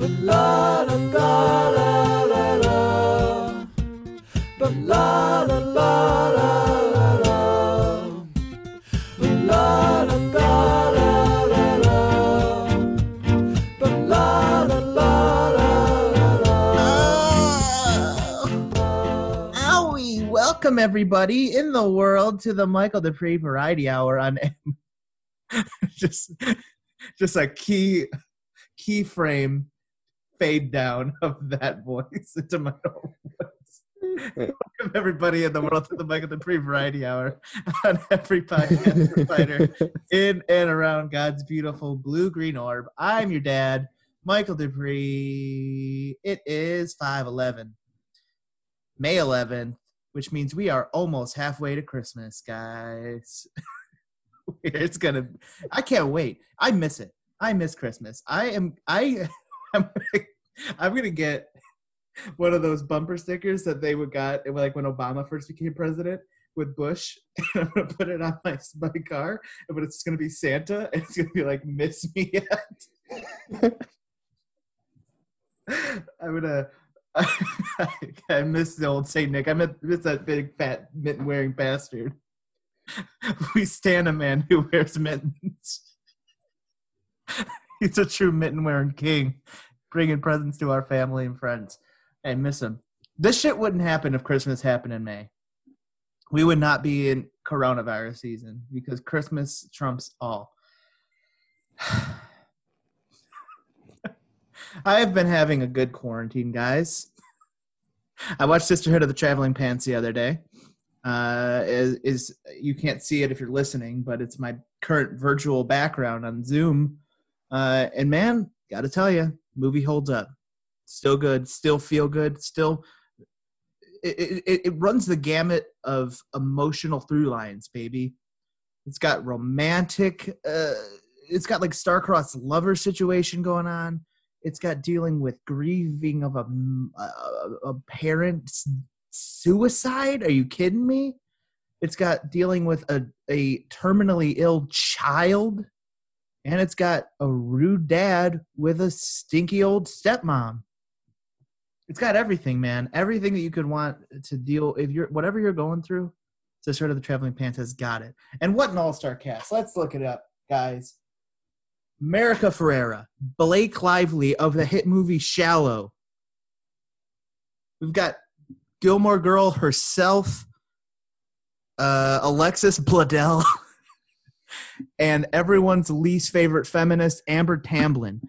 La la la la la la. But la la la la la la. La la la la la. But la la la. Owie! Welcome everybody in the world to the Michael Duprey Variety Hour on just just a key keyframe fade down of that voice into my own voice. Welcome everybody in the world to the Michael Duprey Variety Hour on every podcast provider in and around God's beautiful blue green orb. I'm your dad, Michael Duprey. It is 511. May 11th, which means we are almost halfway to Christmas, guys. it's gonna. I can't wait. I miss it. I miss Christmas. I am. I. I'm. I'm gonna get one of those bumper stickers that they would got like when Obama first became president with Bush. And I'm gonna put it on my my car, but it's gonna be Santa, and it's gonna be like "Miss me yet." I'm gonna. I miss the old Saint Nick. I miss that big fat mitten wearing bastard. We stand a man who wears mittens. He's a true mitten wearing king, bringing presents to our family and friends. I miss him. This shit wouldn't happen if Christmas happened in May. We would not be in coronavirus season because Christmas trumps all. I have been having a good quarantine, guys. I watched Sisterhood of the Traveling Pants the other day. Uh, is, is you can't see it if you're listening, but it's my current virtual background on Zoom. Uh, and man, got to tell you, movie holds up. Still good. Still feel good. Still, it, it, it runs the gamut of emotional through lines, baby. It's got romantic. Uh, it's got like star-crossed lover situation going on it's got dealing with grieving of a, a, a parent's suicide. Are you kidding me? It's got dealing with a, a terminally ill child. And it's got a rude dad with a stinky old stepmom. It's got everything, man. Everything that you could want to deal if you're whatever you're going through. So sort of the Traveling Pants has got it. And what an all-star cast. Let's look it up, guys. America Ferrera, Blake Lively of the hit movie Shallow. We've got Gilmore Girl herself, uh, Alexis Bledel, and everyone's least favorite feminist, Amber Tamblyn.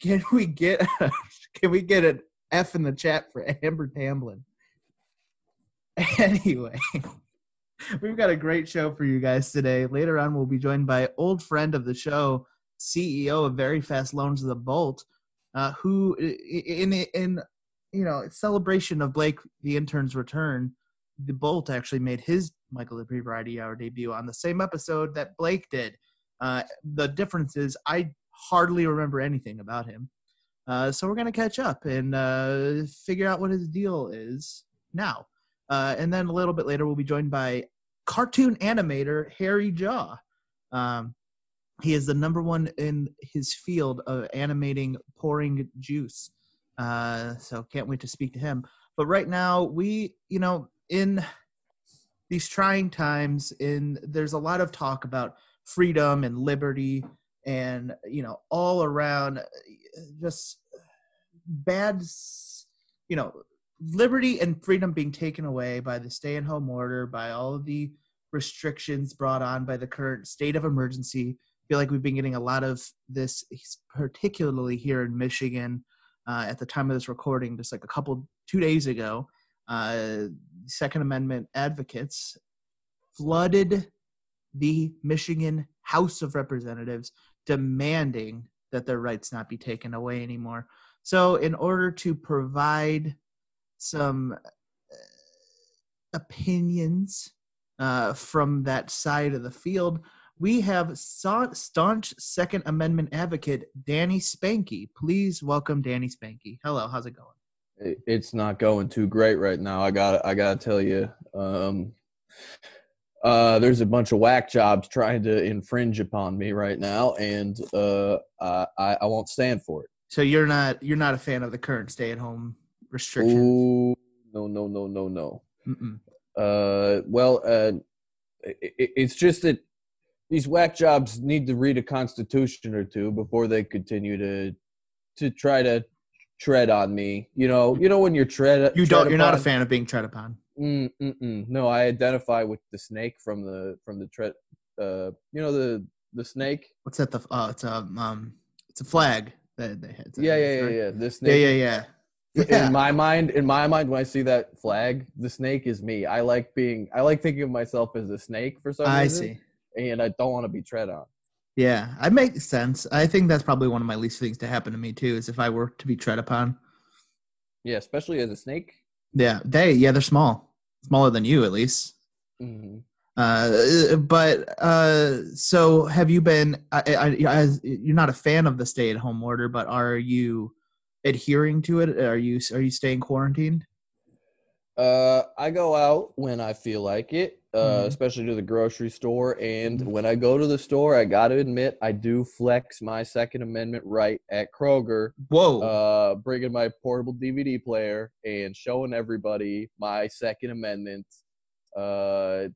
Can we get a, can we get an F in the chat for Amber Tamblyn? Anyway, we've got a great show for you guys today. Later on, we'll be joined by old friend of the show, CEO of Very Fast Loans of the Bolt, uh, who in in you know celebration of Blake the intern's return, the Bolt actually made his Michael Duprey Variety Hour debut on the same episode that Blake did. Uh, the difference is I hardly remember anything about him, uh, so we're gonna catch up and uh, figure out what his deal is now. Uh, and then a little bit later, we'll be joined by cartoon animator Harry Jaw. Um, he is the number one in his field of animating pouring juice. Uh, so can't wait to speak to him. But right now, we, you know, in these trying times, and there's a lot of talk about freedom and liberty, and you know, all around, just bad, you know, liberty and freedom being taken away by the stay-at-home order, by all of the restrictions brought on by the current state of emergency feel like we've been getting a lot of this, particularly here in Michigan. Uh, at the time of this recording, just like a couple two days ago, uh, Second Amendment advocates flooded the Michigan House of Representatives, demanding that their rights not be taken away anymore. So, in order to provide some uh, opinions uh, from that side of the field, we have staunch Second Amendment advocate Danny Spanky. Please welcome Danny Spanky. Hello, how's it going? It's not going too great right now. I got I got to tell you. Um, uh, there's a bunch of whack jobs trying to infringe upon me right now, and uh, I, I won't stand for it. So you're not you're not a fan of the current stay at home restrictions. Ooh, no, no, no, no, no. Mm-mm. Uh, well, uh, i i- it's just that these whack jobs need to read a constitution or two before they continue to to try to tread on me. You know, you know when you're tread. You don't. tread You're not a fan of being tread upon. Mm, mm, mm. No, I identify with the snake from the from the tread. Uh, you know the the snake. What's that? The oh, it's a um, it's a flag that they had. Yeah, yeah, yeah, yeah. The yeah, snake. yeah, yeah. Yeah. In my mind, in my mind, when I see that flag, the snake is me. I like being. I like thinking of myself as a snake for some I reason. I see. and I don't want to be tread on. Yeah, I make sense. I think that's probably one of my least things to happen to me too. Is if I were to be tread upon. Yeah, especially as a snake. Yeah, they. Yeah, they're small, smaller than you at least. hmm Uh, but uh, so have you been? I, I, as you're not a fan of the stay-at-home order, but are you adhering to it? Are you are you staying quarantined? Uh, I go out when I feel like it, uh, Mhm. especially to the grocery store. And Mhm. when I go to the store, I got to admit, I do flex my Second Amendment right at Kroger, Whoa! uh, bringing my portable DVD player and showing everybody my Second Amendment, uh,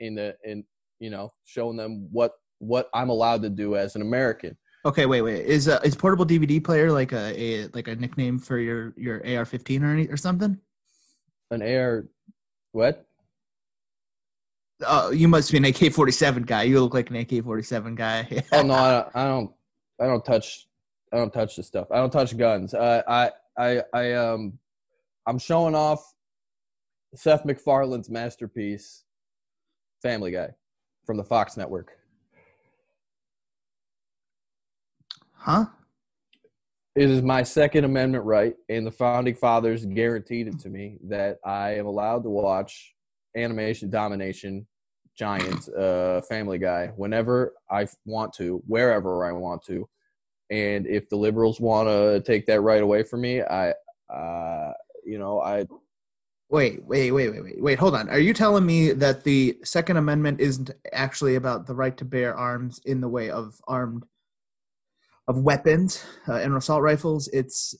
in the in you know showing them what what I'm allowed to do as an American. okay, wait, wait. Is uh, is portable DVD player like a, a like a nickname for your your AR-15 or any or something? An AR, what? Uh, you must be an AK-47 guy. You look like an AK-47 guy. Oh no, I don't, I don't. I don't touch. I don't touch the stuff. I don't touch guns. Uh, I, I, I, um, I'm showing off Seth MacFarlane's masterpiece, Family Guy, from the Fox Network. huh? It is my Second Amendment right, and the founding fathers guaranteed it to me that I am allowed to watch animation domination, Giants, uh, Family Guy whenever I want to, wherever I want to, and if the liberals want to take that right away from me, I, uh, you know, I Wait, wait, wait, wait, wait, wait. Hold on. Are you telling me that the Second Amendment isn't actually about the right to bear arms in the way of armed, of weapons uh, and assault rifles? It's,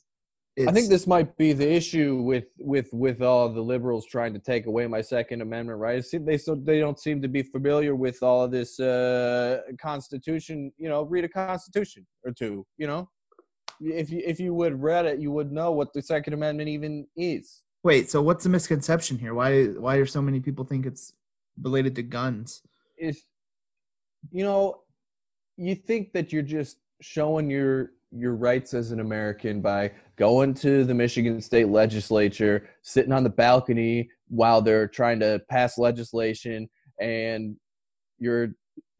it's. I think this might be the issue with with with all the liberals trying to take away my Second Amendment right. They so they don't seem to be familiar with all of this uh, Constitution. You know, read a Constitution or two. You know, if you if you would read it, you would know what the Second Amendment even is. Wait. So what's the misconception here? Why? Why are so many people think it's related to guns? Is you know, you think that you're just showing your your rights as an American by going to the Michigan State Legislature, sitting on the balcony while they're trying to pass legislation, and you're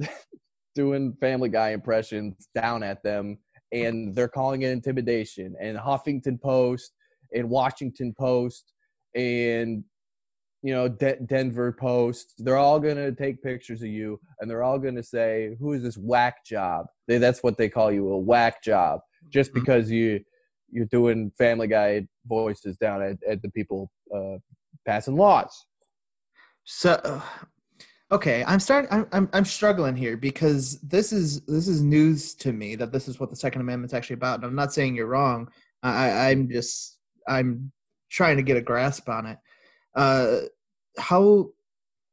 doing Family Guy impressions down at them, and they're calling it intimidation. And Huffington Post and Washington Post and you know De- Denver Post, they're all gonna take pictures of you, and they're all gonna say, "Who is this whack job?" They, that's what they call you, a whack job, just Mhm. because you you're doing Family Guy voices down at, at the people uh, passing laws. So, okay, I'm starting. I'm, I'm I'm struggling here because this is this is news to me that this is what the Second Amendment's actually about. And I'm not saying you're wrong. I, I- I'm just I'm trying to get a grasp on it. Uh, how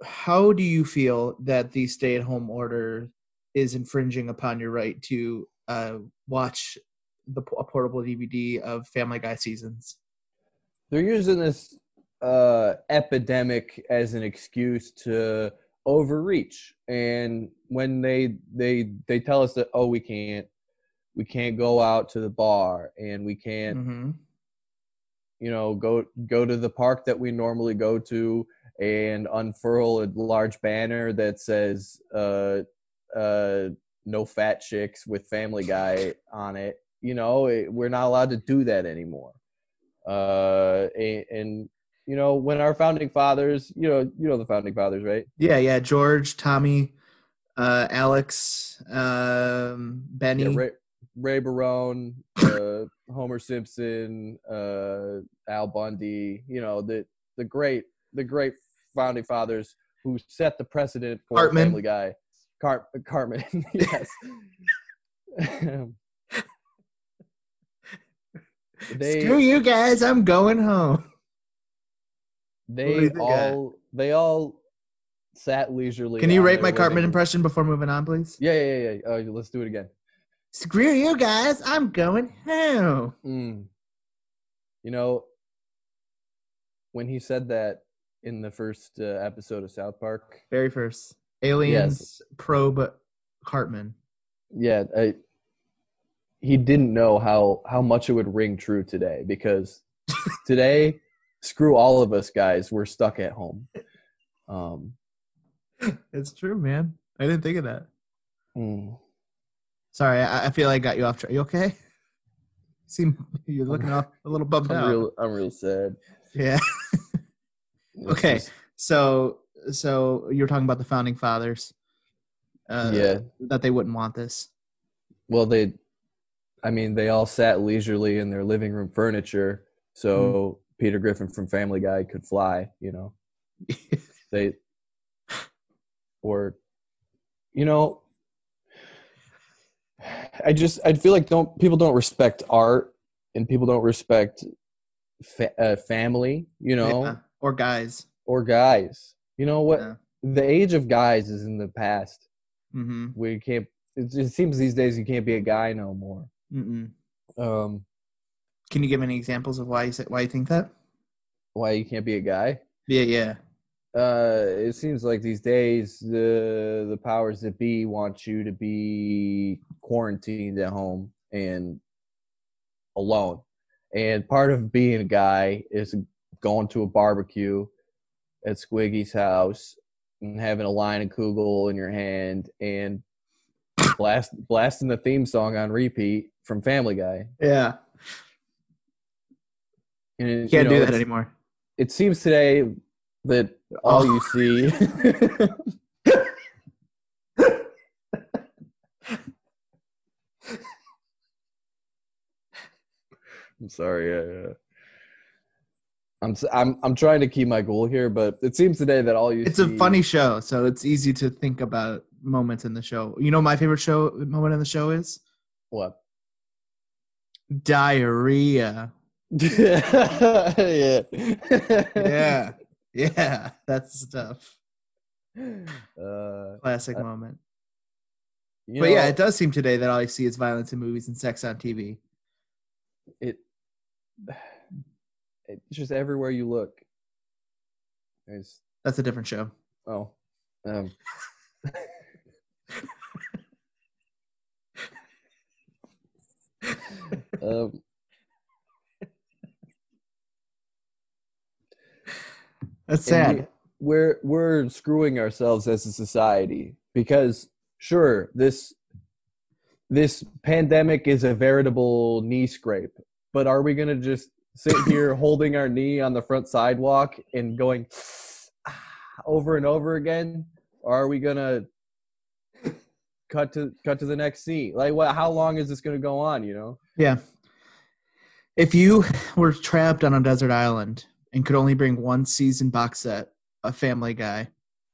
how do you feel that the stay-at-home order is infringing upon your right to uh, watch the a portable DVD of Family Guy seasons? they're using this uh, epidemic as an excuse to overreach and when they they they tell us that oh we can't we can't go out to the bar and we can't hmm you know go go to the park that we normally go to and unfurl a large banner that says uh uh no fat chicks with family guy on it you know it, we're not allowed to do that anymore uh and, and you know when our founding fathers you know you know the founding fathers right Yeah, yeah. George, Tommy, uh, Alex, um, Benny. yeah, ray, ray barone uh homer simpson uh al bundy you know the the great the great founding fathers who set the precedent for Cartman. family guy Cart, cartman yes they Screw you guys, I'm going home. What do you they think of that? all they all sat leisurely. Can you rate my Cartman room. impression before moving on, please? Yeah, yeah, yeah. yeah. Uh, let's do it again. Screw you guys, I'm going home. Mm. You know, when he said that in the first uh, episode of South Park, Very first. Aliens probe Cartman. yeah, I, he didn't know how how much it would ring true today because today, screw all of us guys, we're stuck at home. Um, It's true, man. I didn't think of that. mm. Sorry, I, I feel like I got you off track. You okay? Seem you're looking off a little bummed I'm out. real, I'm real sad. Yeah. Okay. just- So so you're talking about the founding fathers. Uh, yeah. That they wouldn't want this. Well, they, I mean, they all sat leisurely in their living room furniture, so Peter Griffin from Family Guy could fly. You know, they, or, you know, I just I feel like don't people don't respect art and people don't respect fa- uh, family. You know, Yeah. Or guys. or guys. You know what? Yeah. The age of guys is in the past. Mm-hmm. We can't. It, it seems these days you can't be a guy no more. Mm-mm. Um, Can you give any examples of why you say, why you think that? why you can't be a guy? Yeah, yeah. Uh, it seems like these days the the powers that be want you to be quarantined at home and alone. And part of being a guy is going to a barbecue at Squiggy's house and having a line of Kugel in your hand and blast blasting the theme song on repeat from Family Guy. Yeah. And You you can't know, do that anymore. it seems today that all Oh. you see I'm sorry. Uh, I'm I'm I'm trying to keep my goal here, but it seems today that all you It's a funny show, so it's easy to think about moments in the show. You know, my favorite show moment in the show is what? diarrhea. yeah. Yeah, yeah, that's stuff. Uh, Classic Uh, moment. you But yeah, it does seem today that all I see is violence in movies and sex on TV. it it's just everywhere you look. There's That's a different show. oh, um, um, That's and we- sad. we're we're screwing ourselves as a society because sure this this pandemic is a veritable knee scrape but are we going to just sit here holding our knee on the front sidewalk and going "Ah," over and over again or are we to cut to cut to the next scene like what how long is this to go on you know Yeah. If you were trapped on a desert island and could only bring one season box set of Family Guy,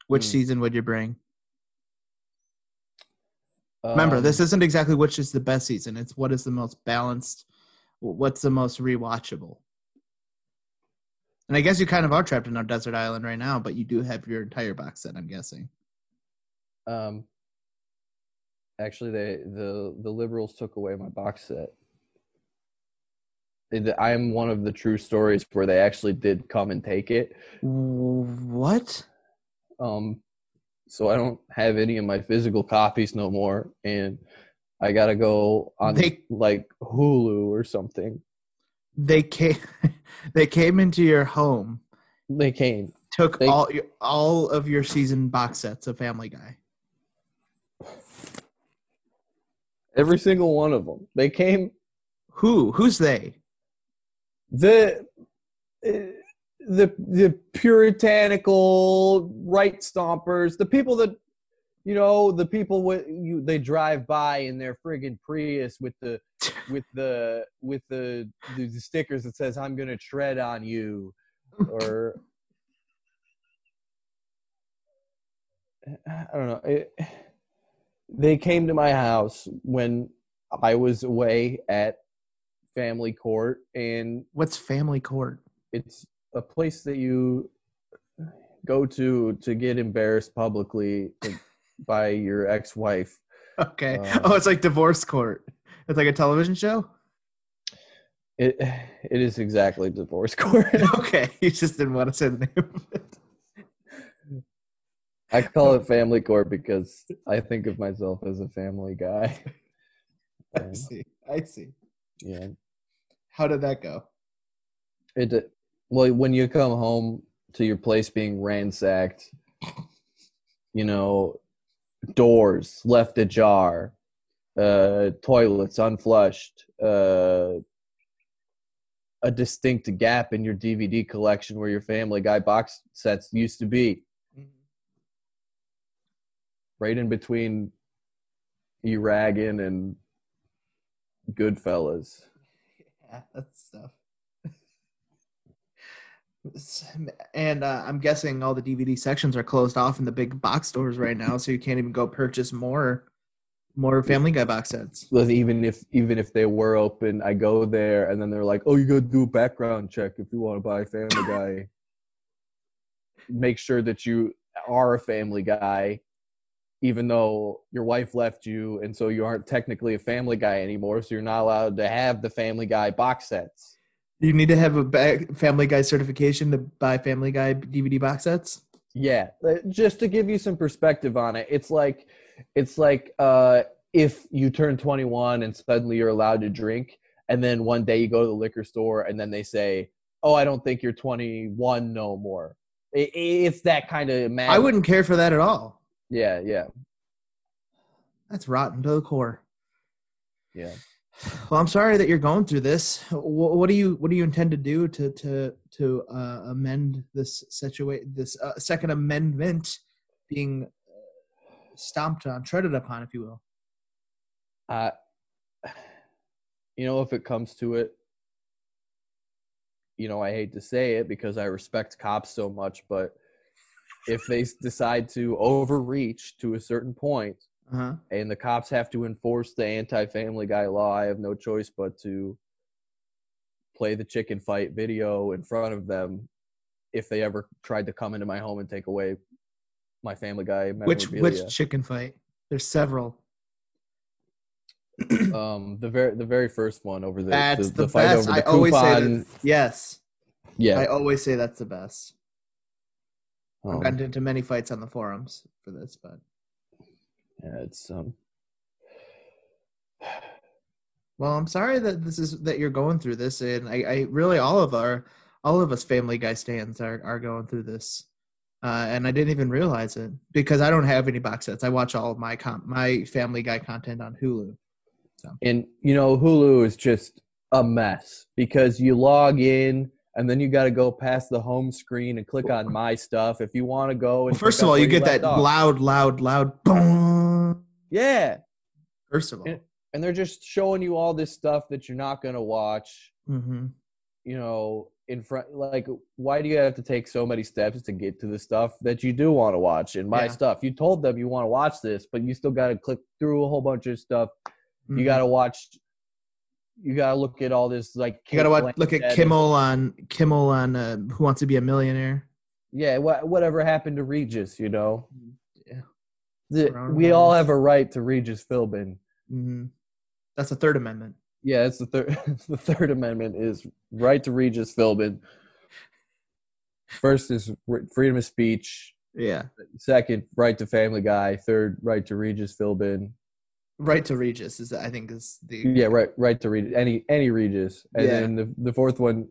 which Hmm. season would you bring? Remember, Um, this isn't exactly which is the best season. It's what is the most balanced, what's the most rewatchable. And I guess you kind of are trapped in a desert island right now, but you do have your entire box set, I'm guessing. Um, actually, they the the liberals took away my box set. I am one of the true stories where they actually did come and take it. What? Um, so I don't have any of my physical copies no more, and I gotta go on They- like Hulu or something. They came, they came into your home, They came. took They- all your, all of your season box sets of Family Guy. Every single one of them. They came. Who? Who's they? the uh, the the puritanical right stompers, the people that you know, the people with you they drive by in their friggin' Prius with the with the with the the, the stickers that says "I'm gonna tread on you," or I don't know. It, they came to my house when I was away at family court, and What's family court? it's a place that you go to to get embarrassed publicly by your ex-wife. Okay. Um, oh, it's like divorce court. It's like a television show. It it is exactly divorce court. okay, you just didn't want to say the name of it. I call it family court because I think of myself as a family guy. I Um, see. I see. yeah. How did that go? It did, well when you come home to your place being ransacked, you know, doors left ajar, uh, toilets unflushed, uh, a distinct gap in your DVD collection where your Family Guy box sets used to be, right in between Eragon and Goodfellas. Yeah, that's stuff. And uh, I'm guessing all the DVD sections are closed off in the big box stores right now, so you can't even go purchase more, more Family Guy box sets. Well, even if even if they were open, I go there and then they're like, "Oh, you to do a background check if you want to buy Family Guy. Make sure that you are a Family Guy, even though your wife left you, and so you aren't technically a Family Guy anymore. So you're not allowed to have the Family Guy box sets. You need to have a ba- Family Guy certification to buy Family Guy DVD box sets. Yeah, uh, just to give you some perspective on it, it's like it's like uh, if you turn 21 and suddenly you're allowed to drink, and then one day you go to the liquor store and then they say, "Oh, I don't think you're 21 no more." It, it's that kind of. I wouldn't care for that at all. Yeah, yeah, That's rotten to the core. yeah. Well, I'm sorry that you're going through this. What, what do you What do you intend to do to to to uh, amend this situation? This uh, Second Amendment being uh, stomped on, treaded upon, if you will. Uh, you know, if it comes to it, you know, I hate to say it because I respect cops so much, but if they decide to overreach to a certain point Uh-huh. and the cops have to enforce the anti-family guy law, I have no choice but to play the chicken fight video in front of them if they ever tried to come into my home and take away my family guy Which which chicken fight? There's several. um the very the very first one over the That's the, the, fight best. over I the always say coupon. that. Yes, yeah I always say that's the best. I've um, gotten into many fights on the forums for this, but yeah it's um Well, I'm sorry that this is that you're going through this, and I, I really all of our all of us Family Guy stands are are going through this, uh, and I didn't even realize it because I don't have any box sets. I watch all of my com- my Family Guy content on Hulu. So. and you know hulu is just a mess because you log in and then you got to go past the home screen and click on my stuff if you want to go and Well, first of all, you get that off. loud, loud, loud boom. Yeah First of all, And- and they're just showing you all this stuff that you're not going to watch hmm you know in front like why do you have to take so many steps to get to the stuff that you do want to watch in my Yeah. stuff you told them you want to watch this but you still got to click through a whole bunch of stuff Mm-hmm. you got to watch you got to look at all this like you gotta watch, look at Kimmel on Kimmel on uh, Who Wants to Be a Millionaire. yeah wha- whatever happened to regis you know Yeah. The- we all have a right to regis philbin. Hmm That's the Third Amendment. yeah it's the third the third amendment is right to regis philbin. First is freedom of speech. Yeah, second right to family guy. Third right to regis philbin. Right to Regis is I think is the yeah right right to read any any regis. And Yeah. then the, the fourth one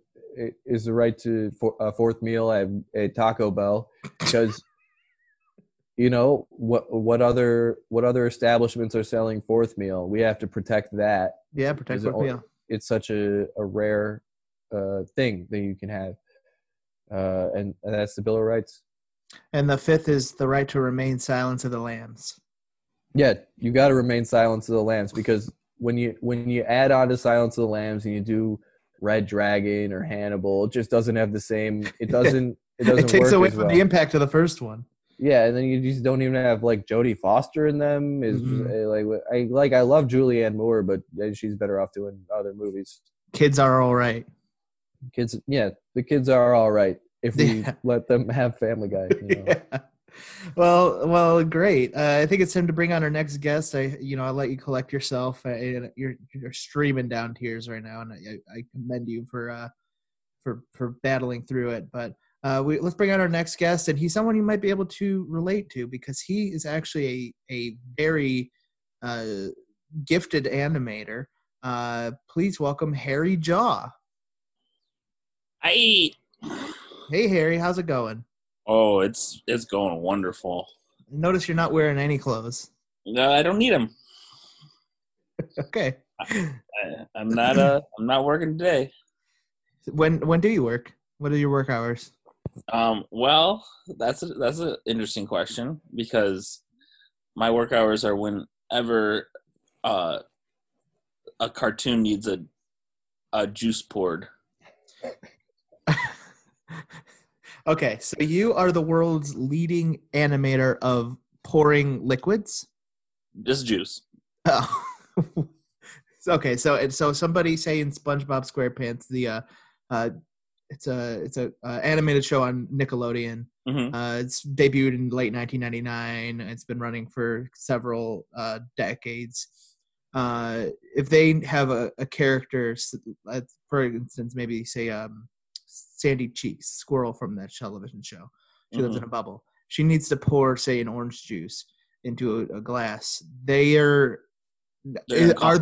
is the right to for, a fourth meal at, at taco bell. Because you know what what other what other establishments are selling fourth meal we have to protect that yeah protect Is it meal. it's such a, a rare uh, thing that you can have uh, and, and that's the bill of rights And the fifth is the right to remain silent to the lambs. Yeah, you got to remain silent to the lambs because when you when you add on to Silence of the Lambs and you do Red Dragon or Hannibal, it just doesn't have the same. It doesn't. It doesn't. It takes away from well. the impact of the first one. Yeah, and then you just don't even have like Jodie Foster in them. Is Mhm. uh, like I like I love Julianne Moore, but uh, she's better off doing other movies. Kids are all right. Kids, yeah, the kids are all right if we Yeah. let them have Family Guy. You know? Yeah. Well, well, great. Uh, I think it's time to bring on our next guest. I, you know, I'll let you collect yourself. Uh, you're you're streaming down tears right now, and I, I commend you for uh, for for battling through it. But uh, we let's bring on our next guest, and he's someone you might be able to relate to because he is actually a a very uh, gifted animator. Uh, please welcome Harry Jaw. I Hey, Harry, how's it going? oh, it's it's going wonderful. Notice you're not wearing any clothes. No, I don't need them. Okay. I, I'm not uh I'm not working today. When when do you work? What are your work hours? Um, well, that's a, that's an interesting question because my work hours are whenever uh a cartoon needs a a juice poured. okay, so you are the world's leading animator of pouring liquids. Just juice. Oh. okay, so and so somebody saying SpongeBob SquarePants, the uh, uh, it's a it's a uh, animated show on Nickelodeon. hmm Uh, it's debuted in late 1999. It's been running for several uh, decades. Uh, if they have a, a character, uh, for instance, maybe say um, Sandy Cheeks, squirrel from that television show, she lives in a bubble. She needs to pour, say, an orange juice into a, a glass. They are They're gonna are.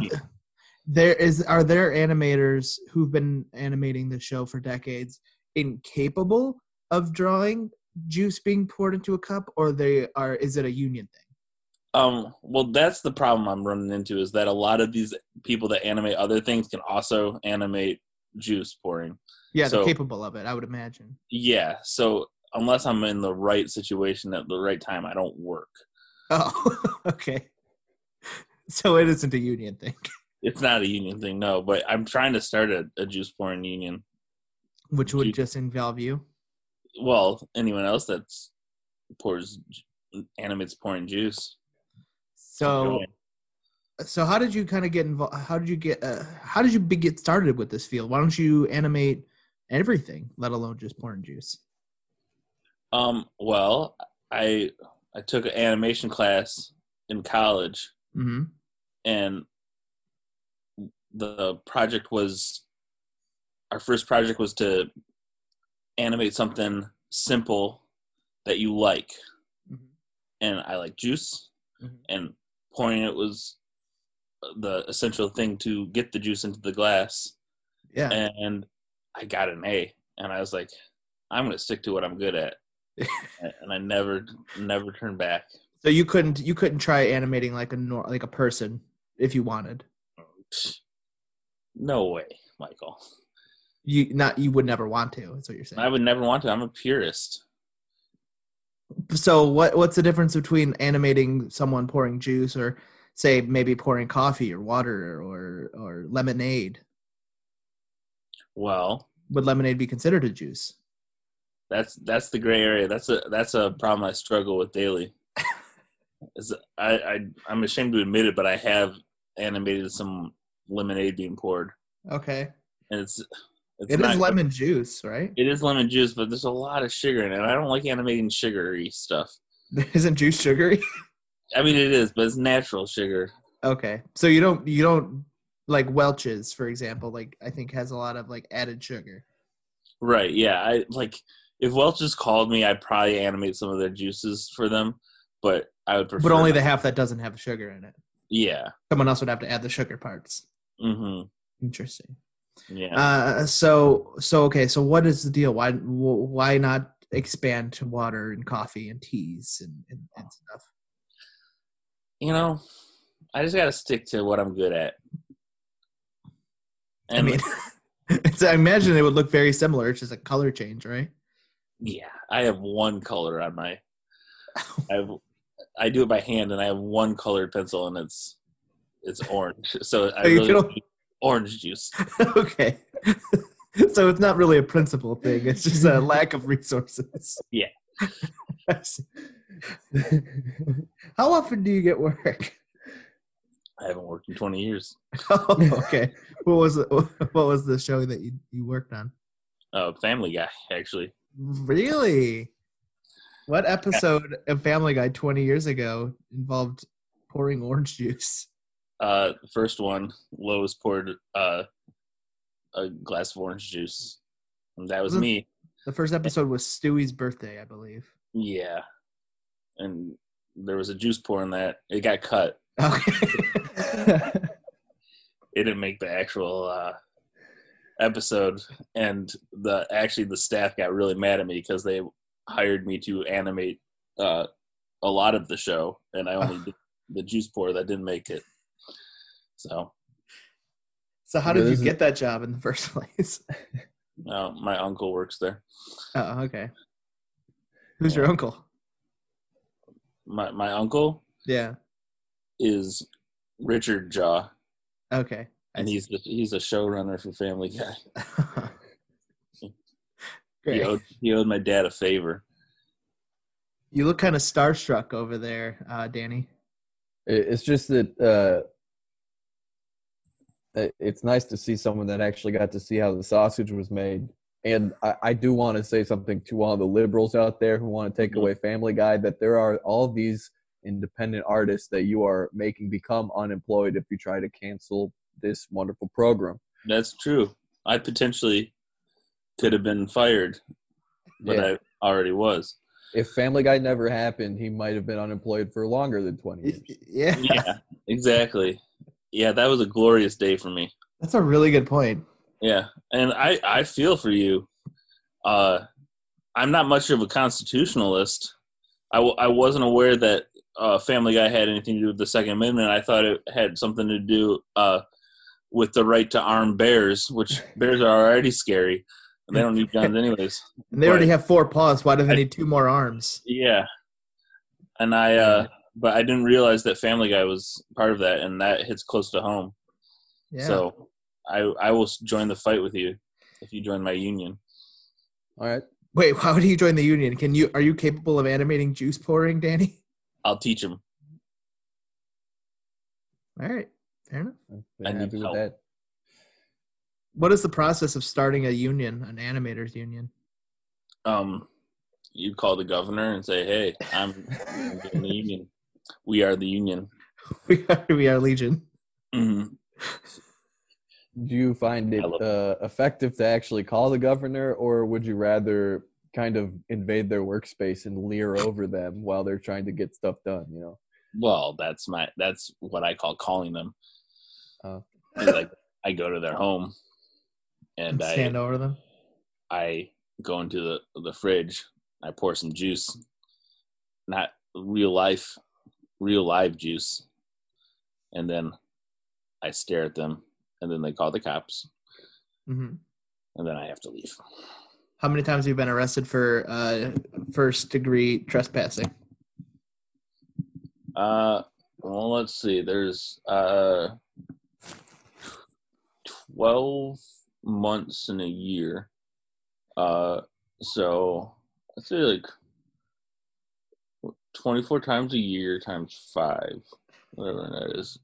There is are there animators who've been animating the show for decades incapable of drawing juice being poured into a cup or they are is it a union thing Um, well, that's the problem I'm running into is that a lot of these people that animate other things can also animate juice pouring. yeah they're capable of it i would imagine Yeah, so unless I'm in the right situation at the right time, I don't work. oh okay so it isn't a union thing It's not a union thing, no, but I'm trying to start a, a juice pouring union. which would You- just involve you Well, anyone else that's pours animates pouring juice. so so how did you kind of get involved how did you get uh, how did you be, get started with this field why don't you animate everything let alone just pouring juice Um, well, I I took an animation class in college mm-hmm. and the project was our first project was to animate something simple that you like. Mhm. and i like juice. Mhm. and pouring it was the essential thing to get the juice into the glass. Yeah. And i got an a and i was like i'm going to stick to what i'm good at. And i never never turned back. So you couldn't you couldn't try animating like a nor- like a person if you wanted. No way michael You not you would never want to. That's what you're saying. i would never want to i'm a purist So what what's the difference between animating someone pouring juice or say maybe pouring coffee or water or or lemonade? well Would lemonade be considered a juice? That's that's the gray area. That's a that's a problem I struggle with daily. Is I, I I'm ashamed to admit it, but I have animated some lemonade being poured, Okay. and it's it's It is not- lemon juice, right? It is lemon juice, but there's a lot of sugar in it. I don't like animating sugary stuff. Isn't juice sugary? I mean, it is, but it's natural sugar. okay. So you don't you don't like Welch's, for example, like I think has a lot of like added sugar. Right? Yeah. I like if Welch's called me, I'd probably animate some of their juices for them, but I would prefer. But only not- the half that doesn't have sugar in it. Yeah. Someone else would have to add the sugar parts. Hmm Interesting. Yeah. Uh, so so okay. So what is the deal? Why why not expand to water and coffee and teas and, and, and stuff? you know, I just got to stick to what I'm good at. I mean, it's, I imagine it would look very similar. It's just a color change, right? yeah, I have one color on my. I have, I do it by hand, and I have one colored pencil, and it's it's orange. So I really don't- orange juice. okay. so it's not really a principal thing. It's just a lack of resources. Yeah. How often do you get work? I haven't worked in 20 years. Oh, okay. What was it? What was the show that you, you worked on? Uh, Family Guy, actually. Really? What episode of Family Guy 20 years ago involved pouring orange juice? Uh, the first one, Lois poured uh, a glass of orange juice. And that was Wasn't- me. The first episode was Stewie's birthday, I believe. Yeah. And there was a juice pour in that. It got cut. Okay. It didn't make the actual uh, episode. And the actually the staff got really mad at me because they hired me to animate uh, a lot of the show, and I only did the juice pour that didn't make it. So so how did you get that job in the first place? uh, my uncle works there. Oh, okay. Who's your uncle? My my uncle Yeah. is Richard Jaw, Okay. I and he's the, he's a showrunner for Family Guy. He Great. owed, he owed my dad a favor. You look kind of starstruck over there, uh, Danny. It's just that uh, it- it's nice to see someone that actually got to see how the sausage was made. And I, I do want to say something to all the liberals out there who want to take Mhm. away Family Guy that there are all these independent artists that you are making become unemployed if you try to cancel this wonderful program. That's true. I potentially could have been fired, but Yeah. I already was. If Family Guy never happened, he might have been unemployed for longer than 20 years. Yeah. Yeah, exactly. Yeah, that was a glorious day for me. That's a really good point. Yeah, and I I feel for you. Uh, I'm not much of a constitutionalist. I, w- I wasn't aware that uh, Family Guy had anything to do with the Second Amendment. I thought it had something to do uh, with the right to arm bears, which bears are already scary. They don't need guns anyways. And they already have four paws. Why do they I- need two more arms? Yeah, and I uh, but I didn't realize that Family Guy was part of that, and that hits close to home. Yeah. So I I will join the fight with you if you join my union. All right. Wait, why would you join the union? Can you are you capable of animating juice pouring, Danny? I'll teach him. All right. Fair enough. I'm need help. that. What is the process of starting a union, an animators union? Um, you call the governor and say, "Hey, I'm, I'm in the union. We are the union." We are, we are Legion. hmm Do you find it uh, effective to actually call the governor, or would you rather kind of invade their workspace and leer over them while they're trying to get stuff done? You know, Well, that's my that's what I call calling them. Is Like I go to their home, and I stand over them. I go into the the fridge. I pour some juice, not real life, real live juice, and then I stare at them, and then they call the cops, hmm and then I have to leave. How many times have you been arrested for uh, first degree trespassing? Uh, well, let's see. There's uh, twelve months in a year. Uh, so let's say like twenty-four times a year times five, whatever that is,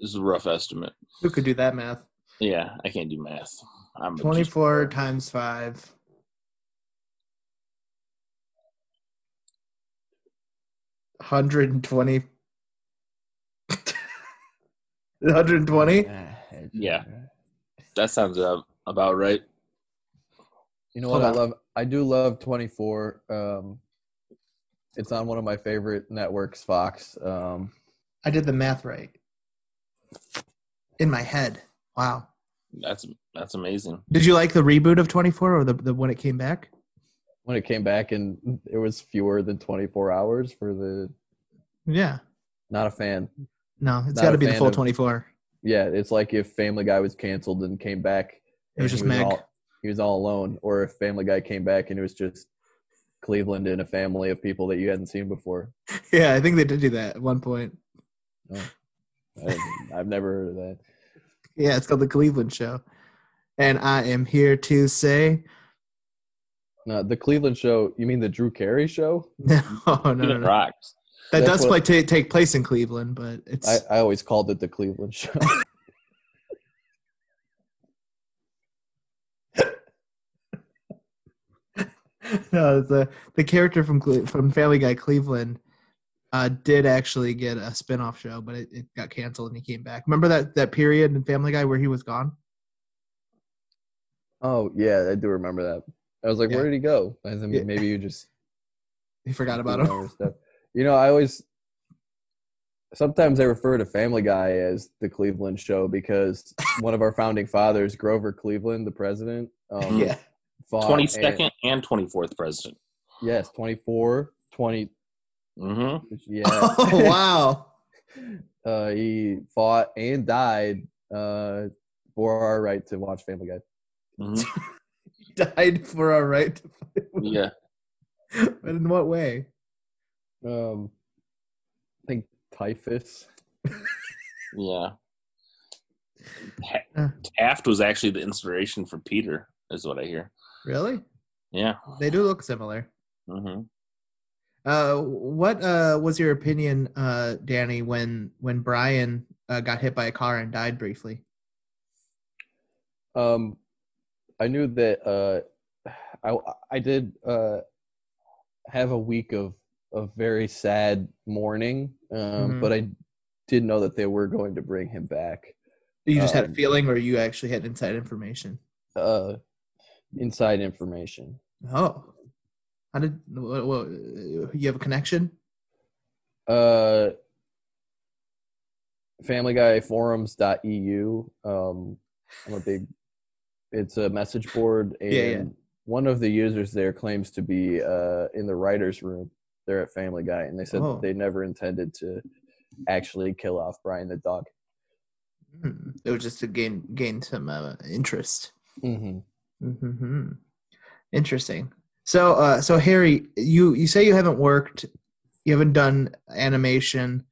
is a rough estimate. Who could do that math? Yeah, I can't do math. I'm 24 pourer. times 5. Hundred and twenty. Hundred and twenty. Yeah. That sounds about right. You know Hold what I on. love? I do love 24. Um, it's on one of my favorite networks, Fox. Um, I did the math right. In my head. Wow. That's that's amazing. Did you like the reboot of Twenty Four or the, the when it came back? when it came back and it was fewer than 24 hours for the. Yeah. Not a fan. No, it's got to be the full of- twenty four. Yeah, it's like if Family Guy was canceled and came back. It was just Meg. All, he was all alone, or if Family Guy came back and it was just Cleveland and a family of people that you hadn't seen before. Yeah, I think they did do that at one point. I, I've never heard of that. Yeah, it's called the Cleveland Show. And I am here to say No, the Cleveland show. You mean the Drew Carey show? no, no, no, no. rocks. That That's does what- play ta take place in Cleveland, but it's I, I always called it the Cleveland show. no, the the character from Cle- from Family Guy Cleveland uh, did actually get a spin-off show, but it, it got canceled and he came back. Remember that that period in Family Guy where he was gone? oh yeah, I do remember that. I was like, Yeah. where did he go? I mean, Yeah. maybe you just He forgot about him. stuff. You know, I always sometimes I refer to Family Guy as the Cleveland show because one of our founding fathers, Grover Cleveland, the president, um, yeah, fought Twenty and- and twenty fourth president. yes, 24, 20. Mm-hmm. Yeah. Oh wow! uh, he fought and died uh, for our right to watch Family Guy. Mm-hmm. He died for our right to fight. Yeah. But in what way? Um, I think typhus. Yeah. Taft was actually the inspiration for Peter, is what I hear. Really? Yeah. They do look similar. hmm Uh, what uh, was your opinion, uh, Danny, when when Brian uh, got hit by a car and died briefly? Um, I knew that uh, I I did uh, have a week of of very sad mourning, um, Mhm. but I didn't know that they were going to bring him back. You just had a Um, feeling, or you actually had inside information? Uh, inside information. Oh, how did you have a connection? Uh, Family Guy Forums.eu. Um, I'm a big. It's a message board, and Yeah, yeah. one of the users there claims to be uh, in the writers' room. They're at Family Guy, and they said Oh. they never intended to actually kill off Brian the dog. Hmm. It was just to gain gain some uh, interest. Mm-hmm. Hmm Interesting. So, uh, so Harry, you you say you haven't worked, you haven't done animation,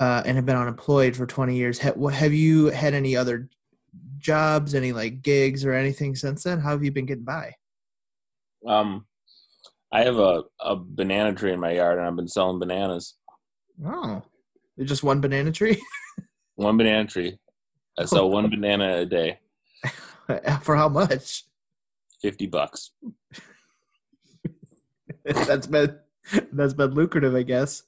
uh, and have been unemployed for twenty years. Ha- what- have you had any other jobs, any like gigs or anything since then? How have you been getting by? Um, I have a, a banana tree in my yard, and I've been selling bananas. Oh, just one banana tree One banana tree. I sell one banana a day. for how much? Fifty bucks. that's been that's been lucrative, I guess.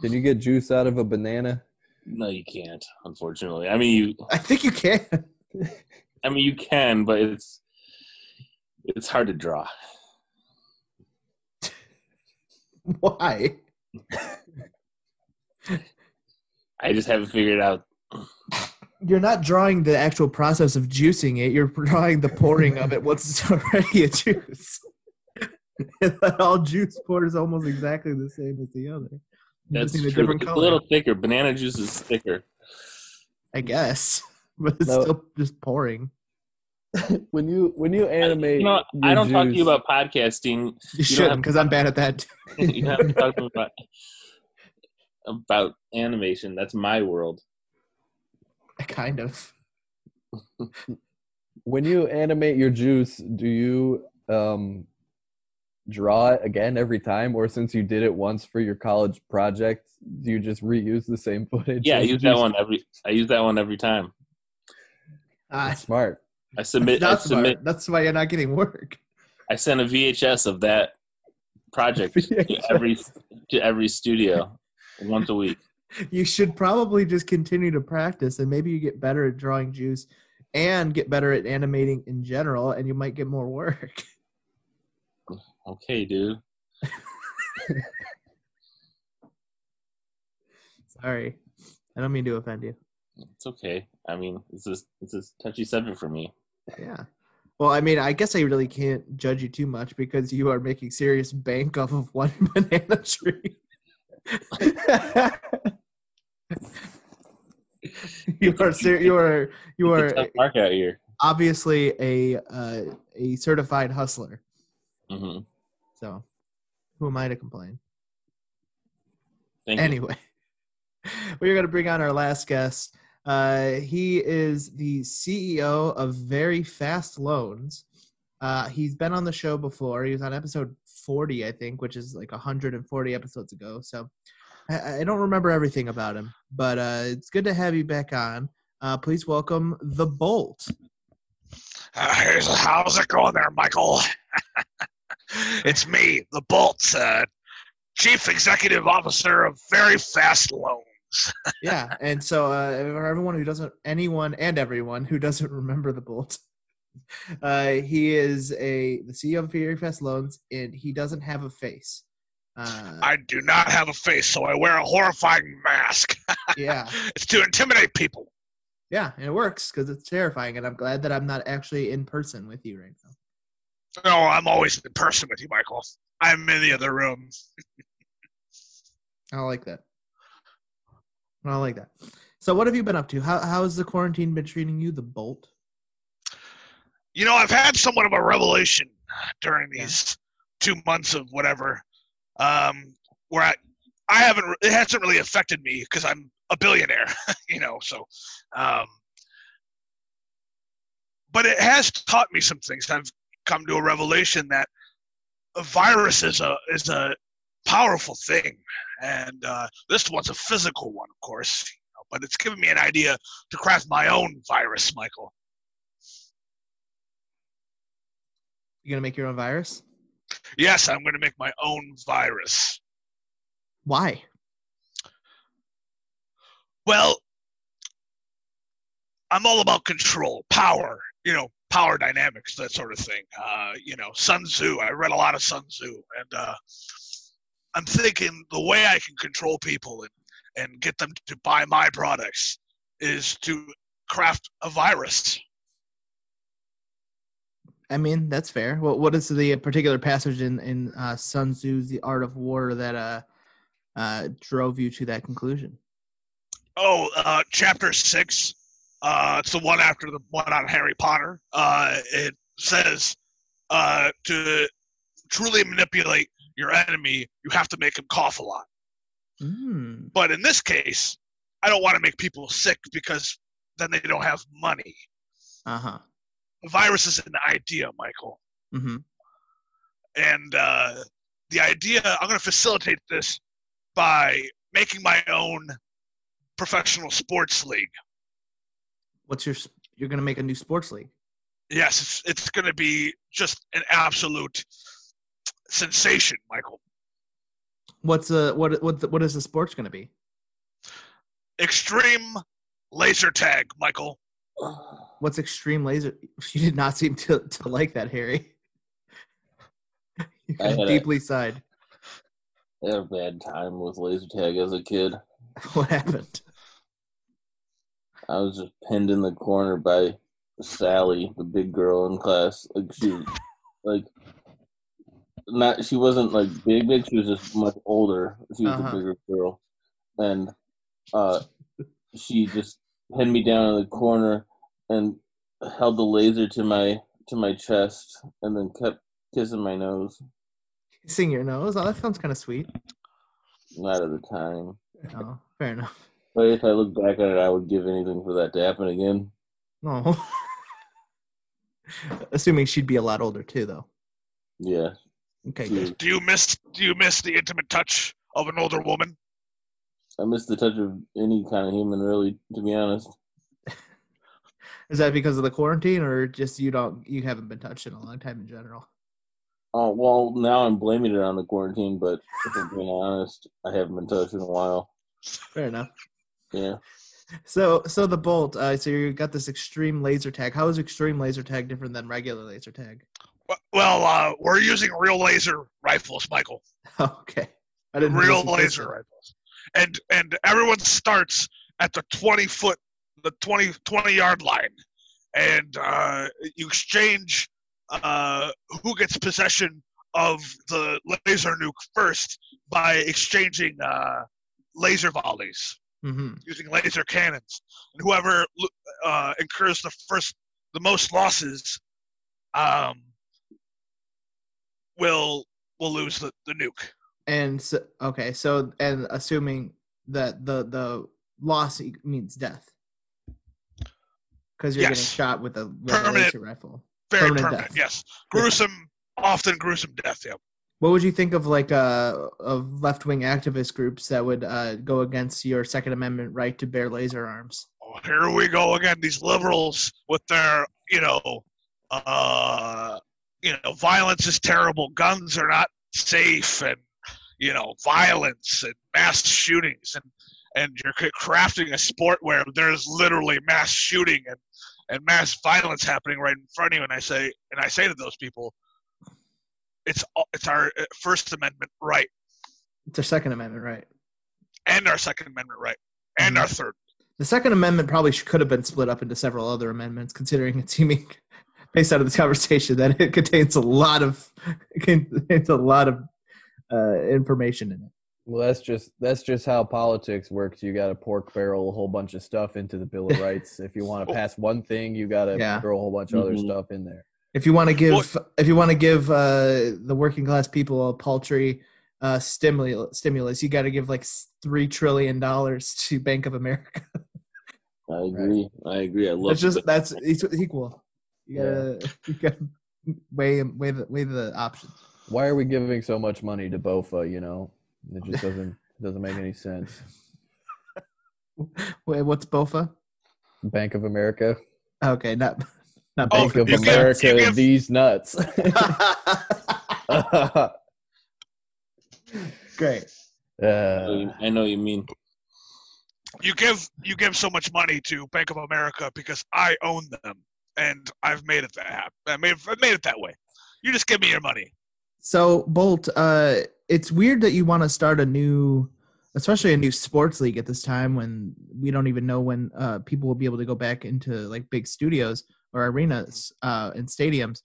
Can you get juice out of a banana? No, you can't. Unfortunately, I mean you. I think you can. I mean you can, but it's it's hard to draw. Why? I just haven't figured out. You're not drawing the actual process of juicing it. You're drawing the pouring of it once it's already a juice. and all juice pours almost exactly the same as the other. That's just need a true. different It's color, a little thicker. Banana juice is thicker. I guess, but it's No. still just pouring. when you when you animate, You know, I don't talk to you about podcasting. You, don't shouldn't, because I'm bad at that. you have to talk about about animation. That's my world. kind of. when you animate your juice, do you um draw it again every time, or since you did it once for your college project, do you just reuse the same footage? Yeah, I use that one every. I use that one every time. Ah, Smart. I submit. that's I submit. smart. That's why you're not getting work. I send a VHS of that project to every to every studio once a week. You should probably just continue to practice, and maybe you get better at drawing juice, and get better at animating in general, and you might get more work. Okay, dude. Sorry, I don't mean to offend you. It's okay. I mean, it's a it's a touchy subject for me. Yeah. Well, I mean, I guess I really can't judge you too much because you are making serious bank off of one banana tree. You are ser- you are you are mark out here. obviously a uh, a certified hustler. hmm So, who am I to complain? Thank you. Anyway, we're going to bring on our last guest. Uh, he is the CEO of Very Fast Loans. Uh, he's been on the show before. He was on episode 40, I think, which is like 140 episodes ago. So I, I don't remember everything about him, but uh, it's good to have you back on. Uh, please welcome the Bolt. Uh, here's- how's it going there, Michael? it's me, the Bolt, uh, Chief Executive Officer of Very Fast Loans. Yeah, and so uh, for everyone who doesn't, anyone and everyone who doesn't remember the Bolt, uh, he is a the CEO of Very Fast Loans, and he doesn't have a face. Uh, I do not have a face, so I wear a horrifying mask. yeah, it's to intimidate people. yeah, and it works because it's terrifying, and I'm glad that I'm not actually in person with you right now. No, I'm always in person with you, Michael. I'm in the other room. I like that. I like that. So, what have you been up to? How how has the quarantine been treating you, the Bolt? You know, I've had somewhat of a revelation during Yeah. these two months of whatever, um, where I, I haven't. It hasn't really affected me because I'm a billionaire, you know. So, um, but it has taught me some things. I've come to a revelation that a virus is a is a powerful thing, and uh, this one's a physical one, of course. You know, but it's given me an idea to craft my own virus, Michael. You gonna make your own virus? Yes, I'm going to make my own virus. Why? Well, I'm all about control, power, you know, power dynamics, that sort of thing. Uh, you know, Sun Tzu. I read a lot of Sun Tzu, and uh, I'm thinking the way I can control people and, and get them to buy my products is to craft a virus. I mean, that's fair. What what is the particular passage in in uh, Sun Tzu's The Art of War that uh, uh, drove you to that conclusion? Oh, uh, chapter six. Uh, it's the one after the one on Harry Potter. Uh, it says uh, to truly manipulate your enemy, you have to make him cough a lot. Mm. But in this case, I don't want to make people sick because then they don't have money. Uh huh. Virus is an idea, Michael. Mm-hmm. And uh, the idea, I'm going to facilitate this by making my own professional sports league. What's your? You're gonna make a new sports league. Yes, it's, it's going to be just an absolute sensation, Michael. What's uh what what the- what is the sports gonna be? Extreme laser tag, Michael. What's extreme laser? You did not seem to to like that, Harry. you I had a- deeply sighed. I had a bad time with laser tag as a kid. What happened? I was just pinned in the corner by Sally, the big girl in class. Like she, was, like, not she wasn't like big, big. She was just much older. She was Uh-huh. a bigger girl, and uh, she just pinned me down in the corner and held the laser to my to my chest, and then kept kissing my nose. Kissing your nose? Oh, that sounds kind of sweet. Not at the time, Oh, fair enough. but if I look back on it, I would give anything for that to happen again. No. Oh. Assuming she'd be a lot older too, though. Yeah, Okay, good. Do you miss do you miss the intimate touch of an older woman? I miss the touch of any kind of human, really, to be honest. Is that because of the quarantine, or just you don't you haven't been touched in a long time in general? Oh, well, now I'm blaming it on the quarantine, but if I'm being honest, I haven't been touched in a while. Fair enough. Yeah. So, so the bolt. Uh, so you got this extreme laser tag. How is extreme laser tag different than regular laser tag? Well, uh, we're using real laser rifles, Michael. okay, I didn't real listen to this laser one. rifles and and everyone starts at the 20 foot the 20 20 yard line. And uh, you exchange uh, who gets possession of the laser nuke first by exchanging uh, laser volleys Mhm. using laser cannons. And whoever uh, incurs the first the most losses um, will will lose the, the nuke. And so, okay, so and assuming that the the loss means death, because you're getting Yes. shot with a, with Permanent. rifle. Very Permanent permanent. Yes. Gruesome, often gruesome death. Yeah. What would you think of like uh of left wing activist groups that would uh go against your Second Amendment right to bear laser arms? Oh, here we go again. These liberals with their, you know, uh, you know, violence is terrible. Guns are not safe, and you know, violence and mass shootings, and and you're crafting a sport where there's literally mass shooting and and mass violence happening right in front of you. And I say, and I say to those people, it's it's our uh, First Amendment right It's our Second Amendment right. and our Second Amendment right and our third. The Second Amendment probably could have been split up into several other amendments, considering it's seeming, based out of this conversation, that it contains a lot of it contains a lot of uh, information in it. Well, that's just that's just how politics works. You got to pork barrel a whole bunch of stuff into the Bill of Rights. if you want to pass one thing, you got to Yeah. throw a whole bunch of other Mhm. stuff in there. If you want to give, Well- if you want to give uh, the working class people a paltry uh, stimulus, stimulus, you got to give like three trillion dollars to Bank of America. I agree. I agree. I love That's just that's it's equal. You gotta, you gotta weigh weigh the weigh the options. Why are we giving so much money to BOFA? You know, it just doesn't doesn't make any sense. Wait, what's BOFA? Bank of America, Okay, not not Oh, Bank of you give- America, you give- these nuts. Great. I know uh, you- I know you mean. you give you give so much money to Bank of America because I own them and I've made it that happen. I made I made it that way. You just give me your money. So Bolt, uh, it's weird that you want to start a new, especially a new sports league at this time when we don't even know when uh, people will be able to go back into like big studios or arenas uh, and stadiums.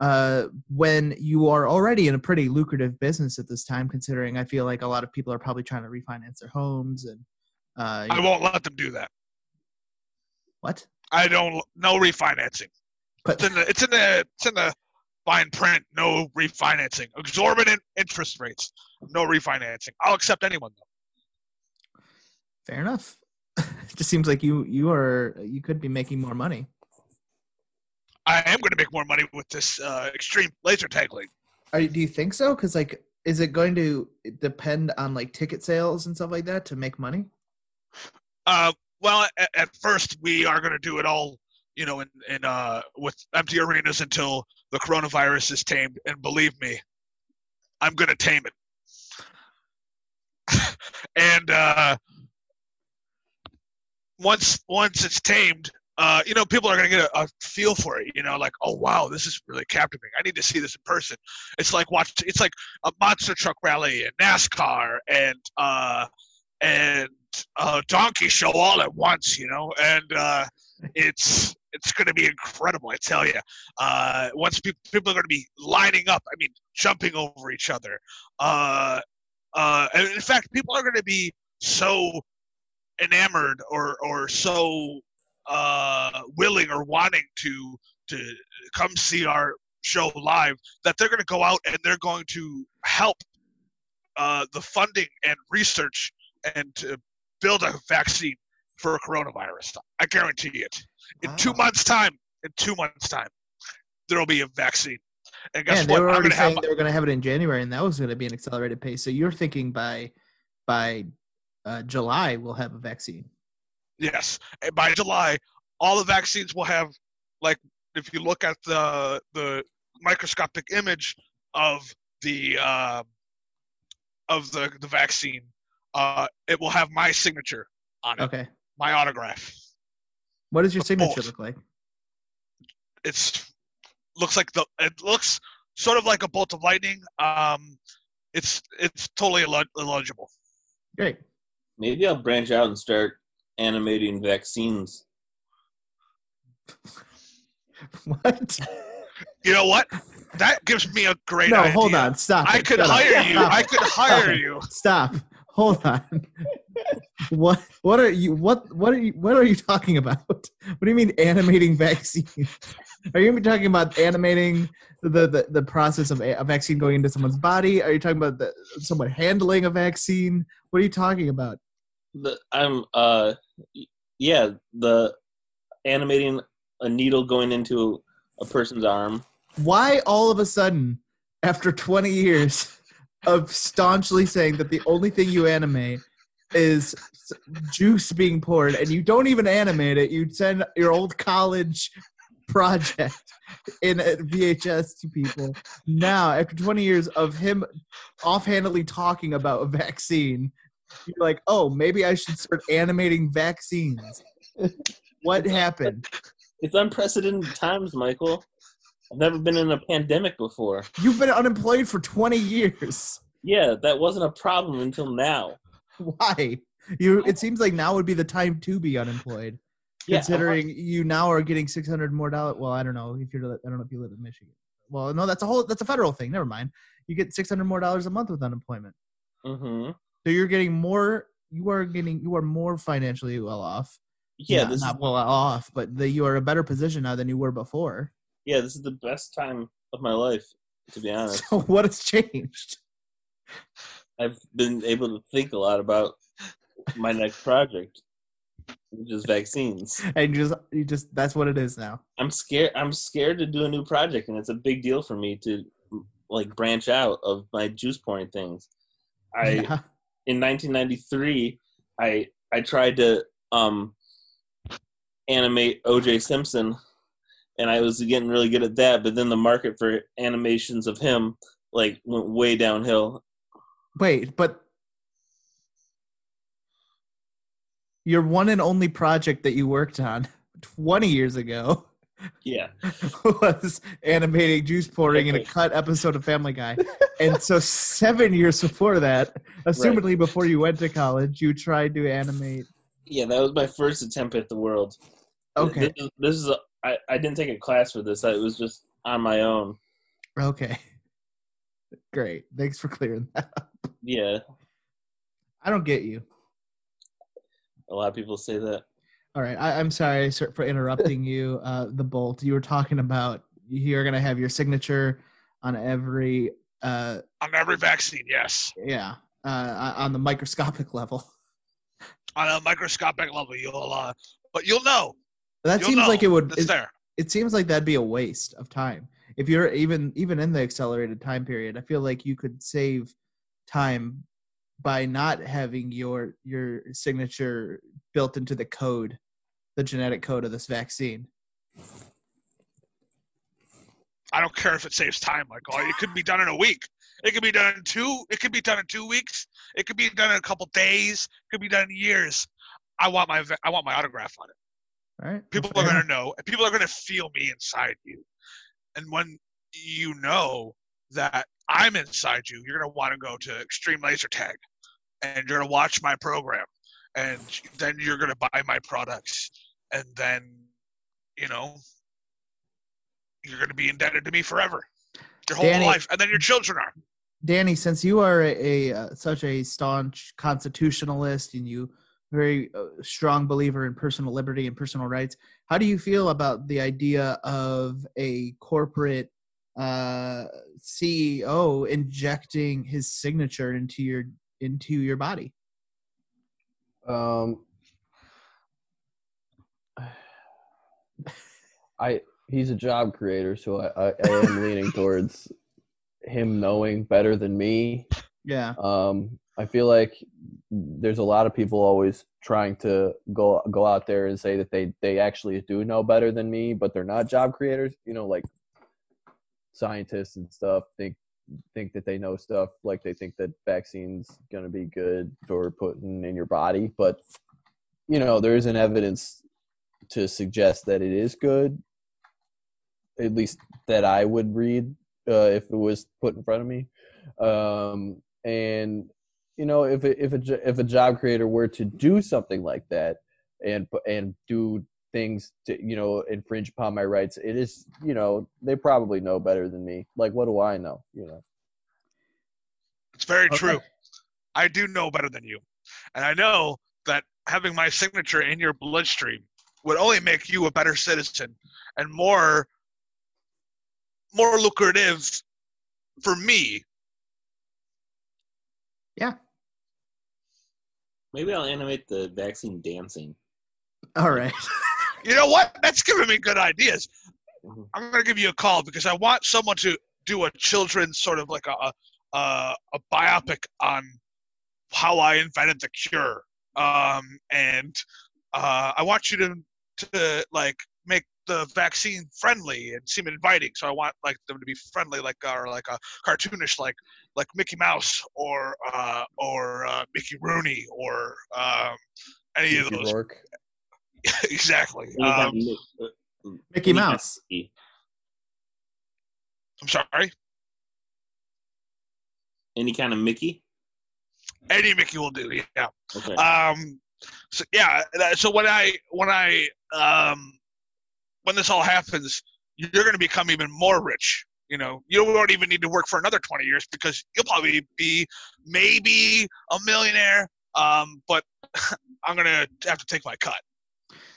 Uh, when you are already in a pretty lucrative business at this time, considering I feel like a lot of people are probably trying to refinance their homes and uh, I know- won't let them do that. what? I don't no refinancing. But It's in the it's in the it's in the fine print. No refinancing. Exorbitant interest rates. No refinancing. I'll accept anyone though. fair enough. it just seems like you you are you could be making more money. I am going to make more money with this uh, extreme laser tag league. Are, do you think so? Because like, is it going to depend on like ticket sales and stuff like that to make money? Uh, well, at, at first we are going to do it all, you know, in, in uh, with empty arenas until the coronavirus is tamed. And believe me, I'm going to tame it. and uh, once once it's tamed, uh, you know, people are going to get a, a feel for it. You know, like, oh wow, this is really captivating. I need to see this in person. It's like watch. It's like a monster truck rally and NASCAR and uh, and uh, donkey show all at once, you know, and uh, it's it's going to be incredible. I tell you, uh, once people people are going to be lining up. I mean, jumping over each other. Uh, uh, and in fact, people are going to be so enamored or or so uh, willing or wanting to to come see our show live that they're going to go out and they're going to help uh, the funding and research and to build a vaccine for coronavirus. I guarantee it. In two months' time, in two months' time, there will be a vaccine. And guess And they what? were already going to have saying they were going to have it in January, and that was going to be an accelerated pace. So you're thinking by by uh, July we'll have a vaccine. Yes, and by July, all the vaccines will have, like, if you look at the the microscopic image of the uh, of the the vaccine, uh, it will have my signature on it, Okay. my autograph. What does your Both. signature look like? It's looks like the it looks sort of like a bolt of lightning. Um, it's it's totally illeg- illegible. Great. Maybe I'll branch out and start animating vaccines. What? You know what? That gives me a great no, idea. hold on. Stop. I it. could Shut up. hire you. Stop I could hire it. you. Stop. Hold on. What what are you what what are you what are you talking about? What do you mean animating vaccine? Are you talking about animating the, the, the process of a, a vaccine going into someone's body? Are you talking about the, someone handling a vaccine? What are you talking about? The, I'm uh, yeah, the animating a needle going into a person's arm. Why all of a sudden, after 20 years of staunchly saying that the only thing you animate is juice being poured, and you don't even animate it, you send your old college project in uh, a VHS to people. Now, after 20 years of him offhandedly talking about a vaccine, you're like, oh, maybe I should start animating vaccines. What happened? It's unprecedented times, Michael. I've never been in a pandemic before. You've been unemployed for 20 years. Yeah, that wasn't a problem until now. Why? You. It seems like now would be the time to be unemployed, Yeah, considering you now are getting 600 more dollars. Well, I don't know if you're. I don't know if you live in Michigan. Well, no, that's a whole. That's a federal thing. Never mind. You get 600 more dollars a month with unemployment. hmm So you're getting more. You are getting. You are more financially well off. Yeah, not, this not is well off, but the, you are a better position now than you were before. yeah, this is the best time of my life, to be honest. So what has changed? I've been able to think a lot about my next project, which is vaccines. And just, you just. That's what it is now. I'm scared. I'm scared to do a new project, and it's a big deal for me to like branch out of my juice pouring things. I Yeah. in 1993, I I tried to um animate O.J. Simpson, and I was getting really good at that. But then the market for animations of him like went way downhill. Wait, but your one and only project that you worked on 20 years ago Yeah, was animating juice pouring in a cut episode of Family Guy. And so, seven years before that, assumedly before you went to college, you tried to animate. yeah, that was my first attempt at the world. Okay. this is, this is a, I, I didn't take a class for this. It was just on my own. Okay. Great. Thanks for clearing that up. Yeah, I don't get you. a lot of people say that. All right. I, I'm sorry sir, for interrupting you. Uh, the Bolt, you were talking about you're going to have your signature on every, uh, On every vaccine, yes. yeah, uh, on the microscopic level. On a microscopic level, you'll uh, but you'll know. That You'll seems know like it would. It's It, there. it seems like that'd be a waste of time if you're even even in the accelerated time period. I feel like you could save time by not having your your signature built into the code, the genetic code of this vaccine. I don't care if it saves time, Michael. It could be done in a week. It could be done in two. It could be done in two weeks. It could be done in a couple days. It could be done in years. I want my I want my autograph on it. All right. People are gonna know. and People are gonna feel me inside you. And when you know that I'm inside you, you're gonna want to go to Extreme Laser Tag, and you're gonna watch my program, and then you're gonna buy my products, and then, you know, you're gonna be indebted to me forever, your whole Danny- life, and then your children are. Danny, since you are a, a uh, such a staunch constitutionalist and you very uh, strong believer in personal liberty and personal rights, how do you feel about the idea of a corporate uh, CEO injecting his signature into your into your body? Um, I he's a job creator, so I, I, I am leaning towards him knowing better than me. Yeah, Um, I feel like there's a lot of people always trying to go go out there and say that they they actually do know better than me, but they're not job creators. You know, like scientists and stuff think think that they know stuff like they think that vaccines going to be good for putting in your body but you know there isn't evidence to suggest that it is good at least that i would read uh, if it was put in front of me. Um, and you know if if a if a job creator were to do something like that and and do things to you know infringe upon my rights it is you know they probably know better than me like what do i know you know It's very Okay. true. I do know better than you. And I know that having my signature in your bloodstream would only make you a better citizen and more more lucrative for me. Yeah. Maybe I'll animate the vaccine dancing. all right. You know what? That's giving me good ideas. Mhm. I'm gonna give you a call because I want someone to do a children's sort of like a a, a biopic on how I invented the cure. Um, and uh, I want you to to like make the vaccine friendly and seem inviting. So I want like them to be friendly, like or like a cartoonish, like like Mickey Mouse or uh, or uh, Mickey Rooney or um, any of those. Rourke. exactly. Um, of mi- uh, Mickey any kind of Mouse. I'm sorry. Any kind of Mickey. Any Mickey will do. Yeah. Okay. um so yeah so when i when i um when this all happens you're going to become even more rich you know you won't even need to work for another 20 years because you'll probably be maybe a millionaire um but i'm going to have to take my cut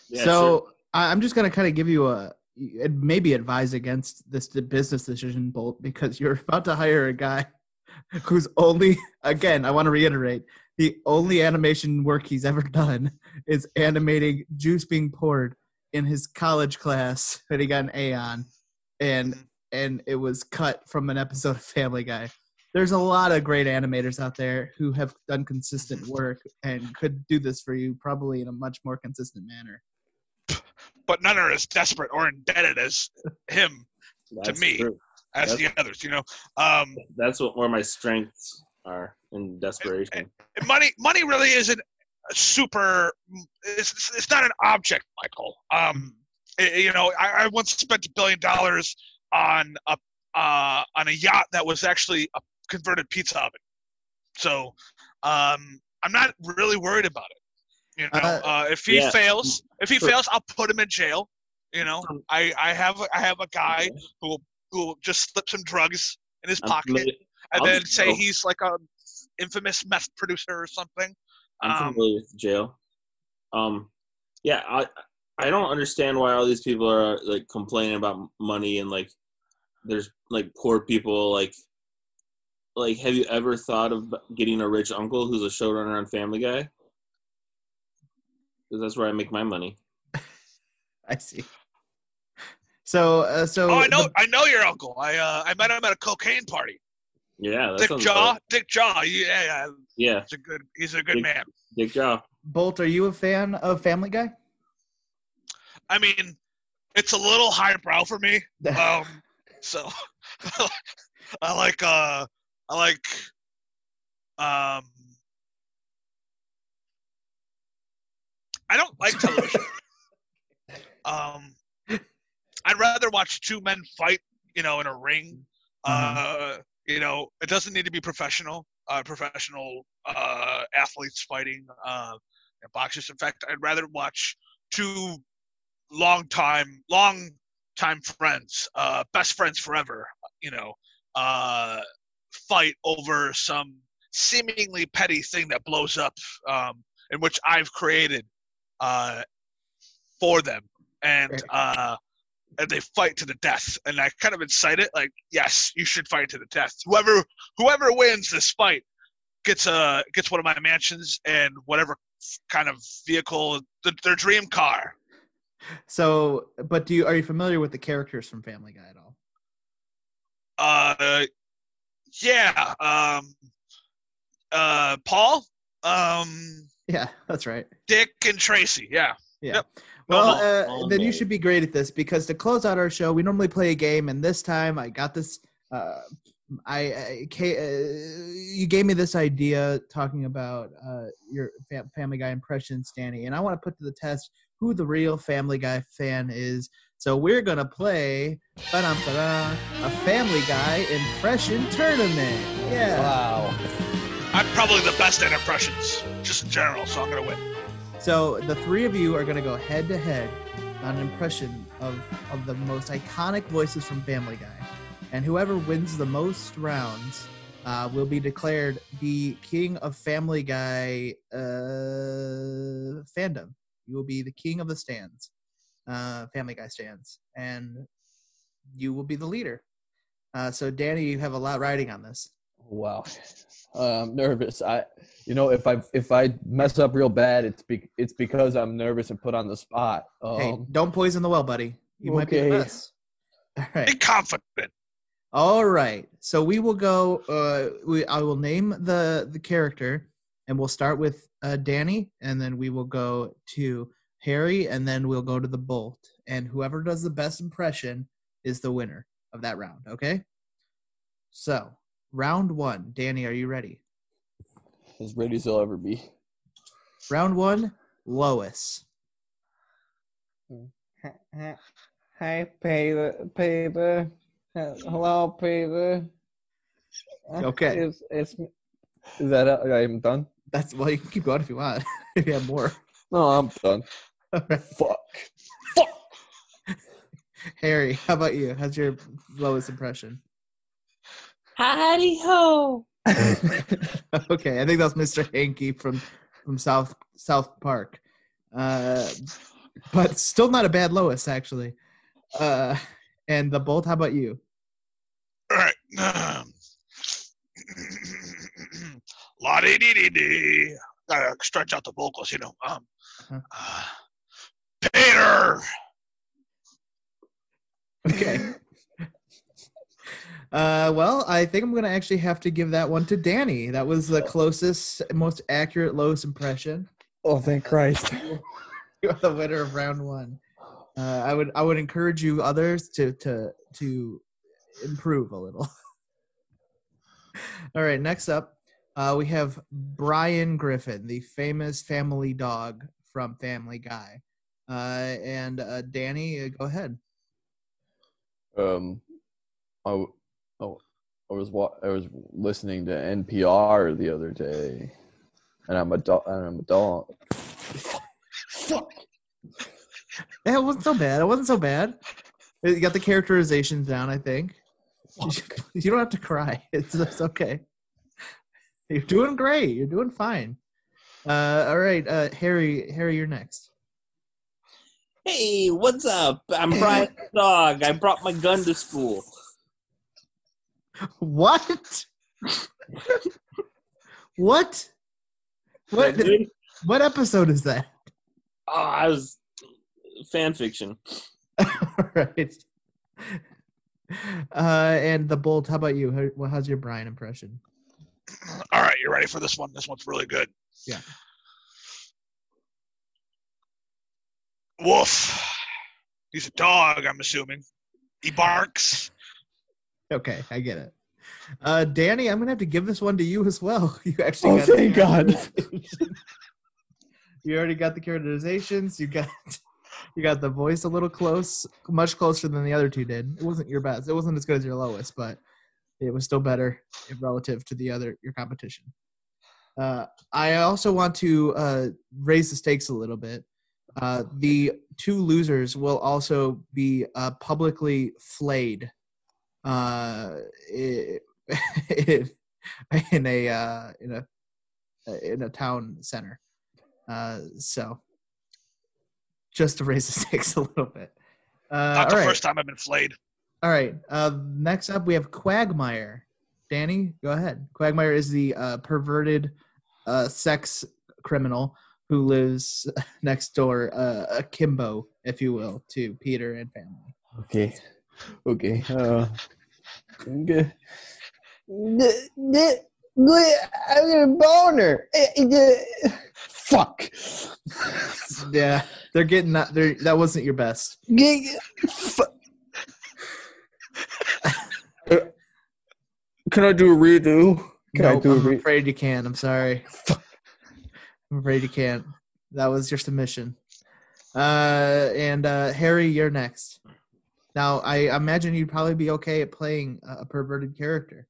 Yeah, so sure. I'm just gonna kind of give you a maybe advise against this business decision, Bolt, because you're about to hire a guy who's only again. I want to reiterate the only animation work he's ever done is animating juice being poured in his college class that he got an A on, and mm-hmm. and it was cut from an episode of Family Guy. There's a lot of great animators out there who have done consistent work and could do this for you probably in a much more consistent manner. But none are as desperate or indebted as him to me. true. as the others you know um That's what where my strengths are in desperation. and money money really isn't a super it's, it's not an object michael um i- you know I, I once spent a billion dollars on a uh on a yacht that was actually a converted pizza oven so um i'm not really worried about it you know Uh, uh, if he yeah. fails if he Sure. fails i'll put him in jail you know i i have i have a guy who will, who just slip some drugs in his I'm pocket familiar, and I'll then just say he's like a infamous meth producer or something. I'm Um, familiar with jail. Um, yeah, I I don't understand why all these people are like complaining about money and like there's like poor people like like have you ever thought of getting a rich uncle who's a showrunner on Family Guy? Because that's where I make my money. I see. So, uh, so oh, I know, the- I know your uncle. I uh, I met him at a cocaine party. Yeah, that Dick Jaw, right. Dick Jaw. Yeah, yeah, Yeah, he's a good, he's a good Dick- man. Dick Jaw. Bolt, are you a fan of Family Guy? I mean, it's a little highbrow for me. Um, so I like, uh, I like, um, I don't like television. um, I'd rather watch two men fight, you know, in a ring. Uh, you know, it doesn't need to be professional. Uh, professional uh, athletes fighting uh, boxers. In fact, I'd rather watch two long time, long time friends, uh, best friends forever. You know, uh, fight over some seemingly petty thing that blows up, um, in which I've created uh, for them, and uh, and they fight to the death. And I kind of incite it, like, yes, you should fight to the death. Whoever whoever wins this fight gets a gets one of my mansions and whatever kind of vehicle, th their dream car. So, but do you are you familiar with the characters from Family Guy at all? Uh, yeah. Um, uh, Paul, um, Yeah, that's right. Dick, and Tracy. Yeah. Yeah. Yep. Well, No, uh, no, then you should be great at this because to close out our show, we normally play a game, and this time I got this. Uh, I, I ca- uh, you gave me this idea talking about uh, your fam- Family Guy impressions, Danny, and I want to put to the test who the real Family Guy fan is. So we're gonna play a Family Guy impression tournament. Yeah. Wow. I'm probably the best at impressions, just in general, so I'm gonna win. So the three of you are going to go head to head on an impression of of the most iconic voices from Family Guy, and whoever wins the most rounds uh, will be declared the king of Family Guy uh, fandom. You will be the king of the stands, uh, Family Guy stands, and you will be the leader. Uh, so Danny, you have a lot riding on this. Wow. Uh, I'm nervous. I, you know, if I if I mess up real bad, it's be, it's because I'm nervous and put on the spot. Um, hey, don't poison the well, buddy. You might be the okay. best. All right. Be confident. All right. So we will go. Uh, we I will name the the character, and we'll start with uh, Danny, and then we will go to Harry, and then we'll go to the Bolt, and whoever does the best impression is the winner of that round. Okay. So round one, Danny, are you ready? As ready as I'll ever be. Round one, Lois. Hi, Peter. Peter. Hello, Peter. Okay. It's, it's, is that it? I'm done? That's well, you can keep going if you want. if you have more. No, I'm done. All right. Fuck. Harry, how about you? How's your Lois impression? Howdy ho. okay, I think that's Mr. Hanky from from South South Park, uh, but still not a bad Lois actually. Uh, and the Bolt, how about you? All right. Um, La dee dee dee dee. Gotta stretch out the vocals, you know. Um, Uh-huh. uh, Peter. Okay. Uh, well, I think I'm gonna actually have to give that one to Danny. That was the closest, most accurate Lois impression. oh, thank Christ. You're the winner of round one. Uh, I would I would encourage you others to to to improve a little. All right, next up, uh, we have Brian Griffin, the famous family dog from Family Guy. Uh, and uh, Danny, uh, go ahead. Um, I, w- oh, I was wa- I was listening to NPR the other day, and I'm a dog. And I'm a dog. Fuck. Yeah, it wasn't so bad. It wasn't so bad. You got the characterizations down, I think. You don't have to cry. It's, it's okay. You're doing great. You're doing fine. Uh, all right, uh, Harry. Harry, you're next. Hey, what's up? I'm Brian Dog. I brought my gun to school. What? what? What? Dude, What episode is that? Oh, I was fan fiction. All right. Uh, and the bolt. How about you? How, well, how's your Brian impression? All right, you're ready for this one? This one's really good. Yeah. Woof. He's a dog, I'm assuming. He barks. Okay, I get it. Uh, Danny, I'm gonna have to give this one to you as well. You actually. Oh, got thank God. you already got the characterizations. You got. You got the voice a little close, much closer than the other two did. It wasn't your best. It wasn't as good as your Lois, but it was still better relative to the other your competition. Uh, I also want to uh, raise the stakes a little bit. Uh, the two losers will also be uh, publicly flayed uh, in, in a uh, in a in a town center. Uh, so just to raise the stakes a little bit. Uh, Not the right. first time I've been flayed. All right. Uh, next up, we have Quagmire. Danny, go ahead. Quagmire is the uh, perverted uh, sex criminal who lives next door, uh, akimbo, if you will, to Peter and family. Okay. Okay. Uh, okay. The- the- the- I'm a boner. Eh, eh, Fuck. Yeah, they're getting that. They're, that wasn't your best. G- Uh, Can I do a redo? Can I Nope, do a I'm re- afraid you can't. I'm sorry. I'm afraid you can't. That was your submission. Uh, and uh, Harry, you're next. Now, I imagine you'd probably be okay at playing a a perverted character.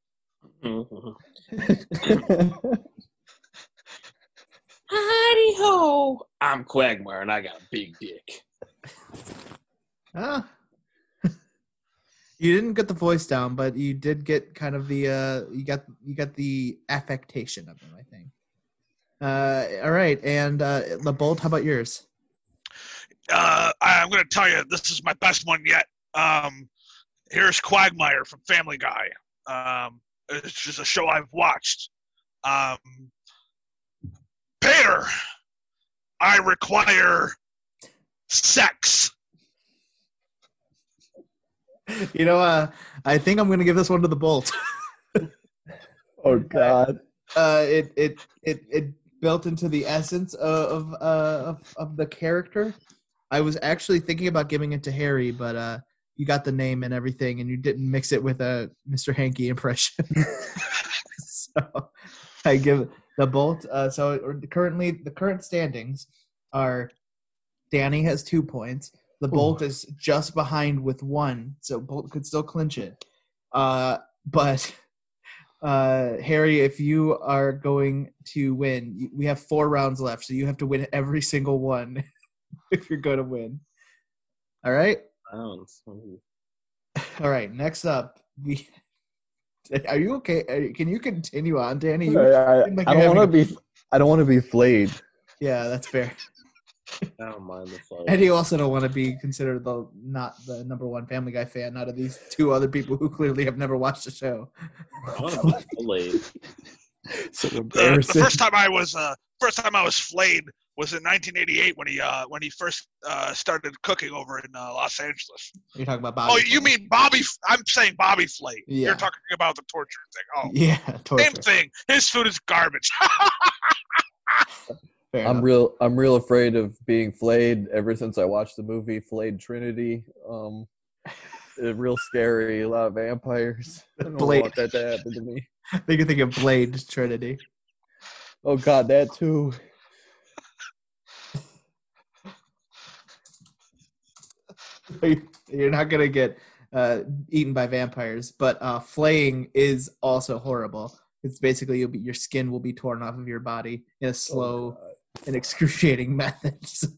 Howdy ho! I'm Quagmire and I got a big dick. Ah. you didn't get the voice down, but you did get kind of the uh you got you got the affectation of him, I think. Uh all right, and uh the bolt, how about yours? Uh, I, I'm going to tell you, this is my best one yet. Um, here's Quagmire from Family Guy. Um, it's just a show I've watched. Um, Peter, I require sex. You know, uh, I think I'm gonna give this one to the Bolt. Oh God. Uh, it it it it built into the essence of uh, of of the character. I was actually thinking about giving it to Harry, but uh, you got the name and everything, and you didn't mix it with a Mr. Hanky impression. so I give the Bolt. Uh, so currently, the current standings are Danny has two points. The Bolt is just behind with one, so Bolt could still clinch it. Uh, but uh, Harry, if you are going to win, we have four rounds left, so you have to win every single one if you're going to win. All right, Rounds. all right. Next up, we. Are you okay? Can you continue on, Danny? You- I, I, like I don't want to having- be. I don't want to be flayed. yeah, that's fair. I don't mind the fight. And you also don't want to be considered the not the number one Family Guy fan out of these two other people who clearly have never watched the show. I want to be delayed. So The, the first time I was uh, first time I was flayed was in 1988 when he uh, when he first uh, started cooking over in uh, Los Angeles. You're talking about Bobby. oh, you mean Bobby? I'm saying Bobby Flay. Yeah. You're talking about the torture thing. Oh, Yeah, torture. same thing. His food is garbage. I'm real. I'm real afraid of being flayed. Ever since I watched the movie Flayed Trinity, um, it's real scary. A lot of vampires. I don't Blade. want that to happen to me. They can think of Blade Trinity. Oh God, that too. You're not gonna get uh, eaten by vampires, but uh, flaying is also horrible. It's basically you'll be, your skin will be torn off of your body in a slow and excruciating method. So,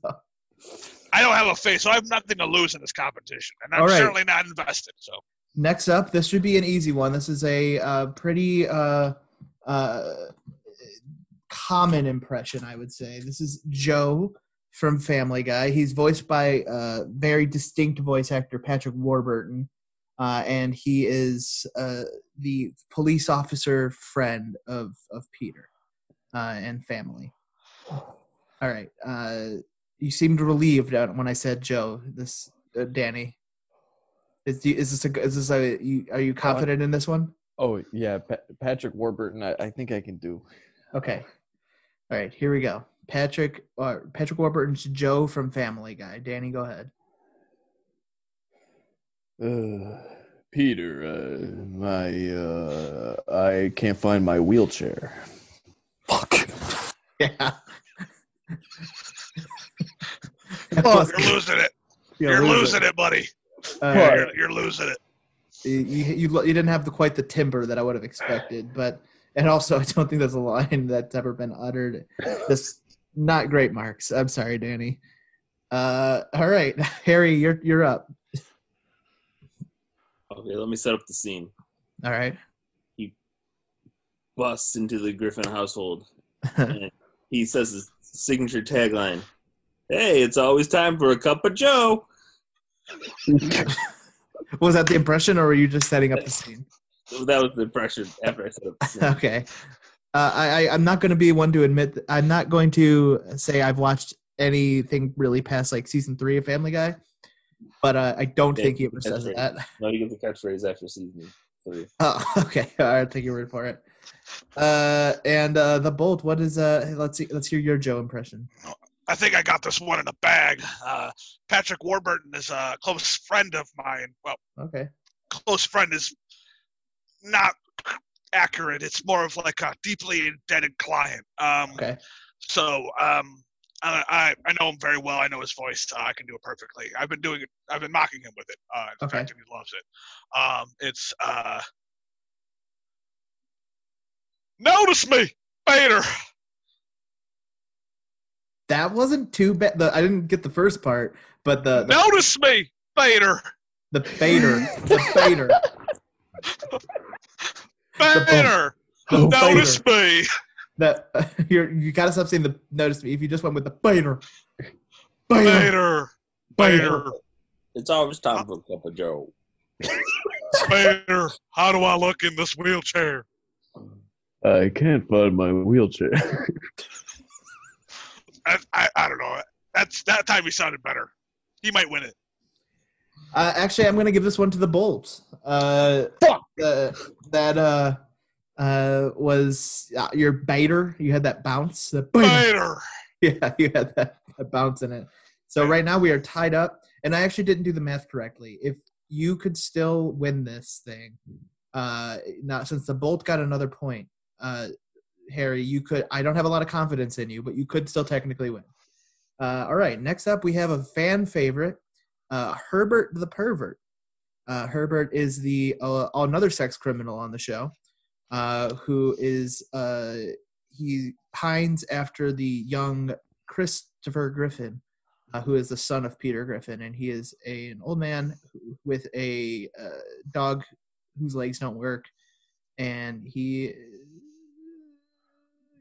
I don't have a face, so I have nothing to lose in this competition, and I'm All right. certainly not invested. So next up, this should be an easy one. This is a uh, pretty uh, uh, common impression, I would say. This is Joe from Family Guy. He's voiced by uh, very distinct voice actor Patrick Warburton, uh, and he is uh, the police officer friend of of Peter uh, and family. All right, uh, you seemed relieved uh, when I said Joe. This Danny. Is, is this a, is this a you, are you confident in this one? Oh yeah, pa- Patrick Warburton. I, I think I can do. Okay. All right, here we go. Patrick uh, Patrick Warburton's Joe from Family Guy. Danny, go ahead. Uh, Peter, uh, my uh, I can't find my wheelchair. Fuck. Yeah. you're losing it. You're losing it, buddy. Uh, You're, you're losing it. you, you, you didn't have the, quite the timber that I would have expected, but and also I don't think there's a line that's ever been uttered. This not great marks. I'm sorry, Danny. Uh, all right, Harry, you're you're up. Okay, let me set up the scene. All right. He busts into the Griffin household. and he says his signature tagline Hey, it's always time for a cup of Joe. Was that the impression, or were you just setting up the scene? That was the impression after I set up the scene. okay. Uh, I, I I'm not going to be one to admit. That, I'm not going to say I've watched anything really past like season three of Family Guy, but uh, I don't Yeah, think he ever that's says right. that. No, you get the catchphrase after season three. Oh, okay. All right, I'll take your word for it. Uh, and uh, the bolt. What is uh? Let's see. Let's hear your Joe impression. I think I got this one in a bag. Uh, Patrick Warburton is a close friend of mine. Well, Okay. close friend is not accurate. It's more of like a deeply indebted client. Um, Okay. So um, I, I know him very well. I know his voice. Uh, I can do it perfectly. I've been doing it. I've been mocking him with it. Uh, in Okay. fact, and he loves it. Um, it's uh, notice me, Bader. That wasn't too bad. The, I didn't get the first part, but the the, Notice me, Bader. the baiter, the baiter, Bader. the Notice baiter. me. That you're you gotta stop saying the notice me. If you just went with the baiter, baiter, Bader. Bader. It's always time for a cup of Joe. Bader. How do I look in this wheelchair? I can't find my wheelchair. I, I, I don't know. That's that time he sounded better. He might win it. Uh, actually, I'm going to give this one to the Bolt. Uh, Fuck. uh, that uh, uh, was uh, your biter. You had that bounce. The Spider. yeah, you had that, that bounce in it. So right now we are tied up, and I actually didn't do the math correctly. If you could still win this thing, uh, now since the Bolt got another point, uh, Harry, you could. I don't have a lot of confidence in you, but you could still technically win. Uh, all right, next up we have a fan favorite, uh, Herbert the pervert. Uh, Herbert is the uh, another sex criminal on the show, uh, who is uh, he pines after the young Christopher Griffin, who is the son of Peter Griffin, and he is a, an old man with a dog whose legs don't work, and he.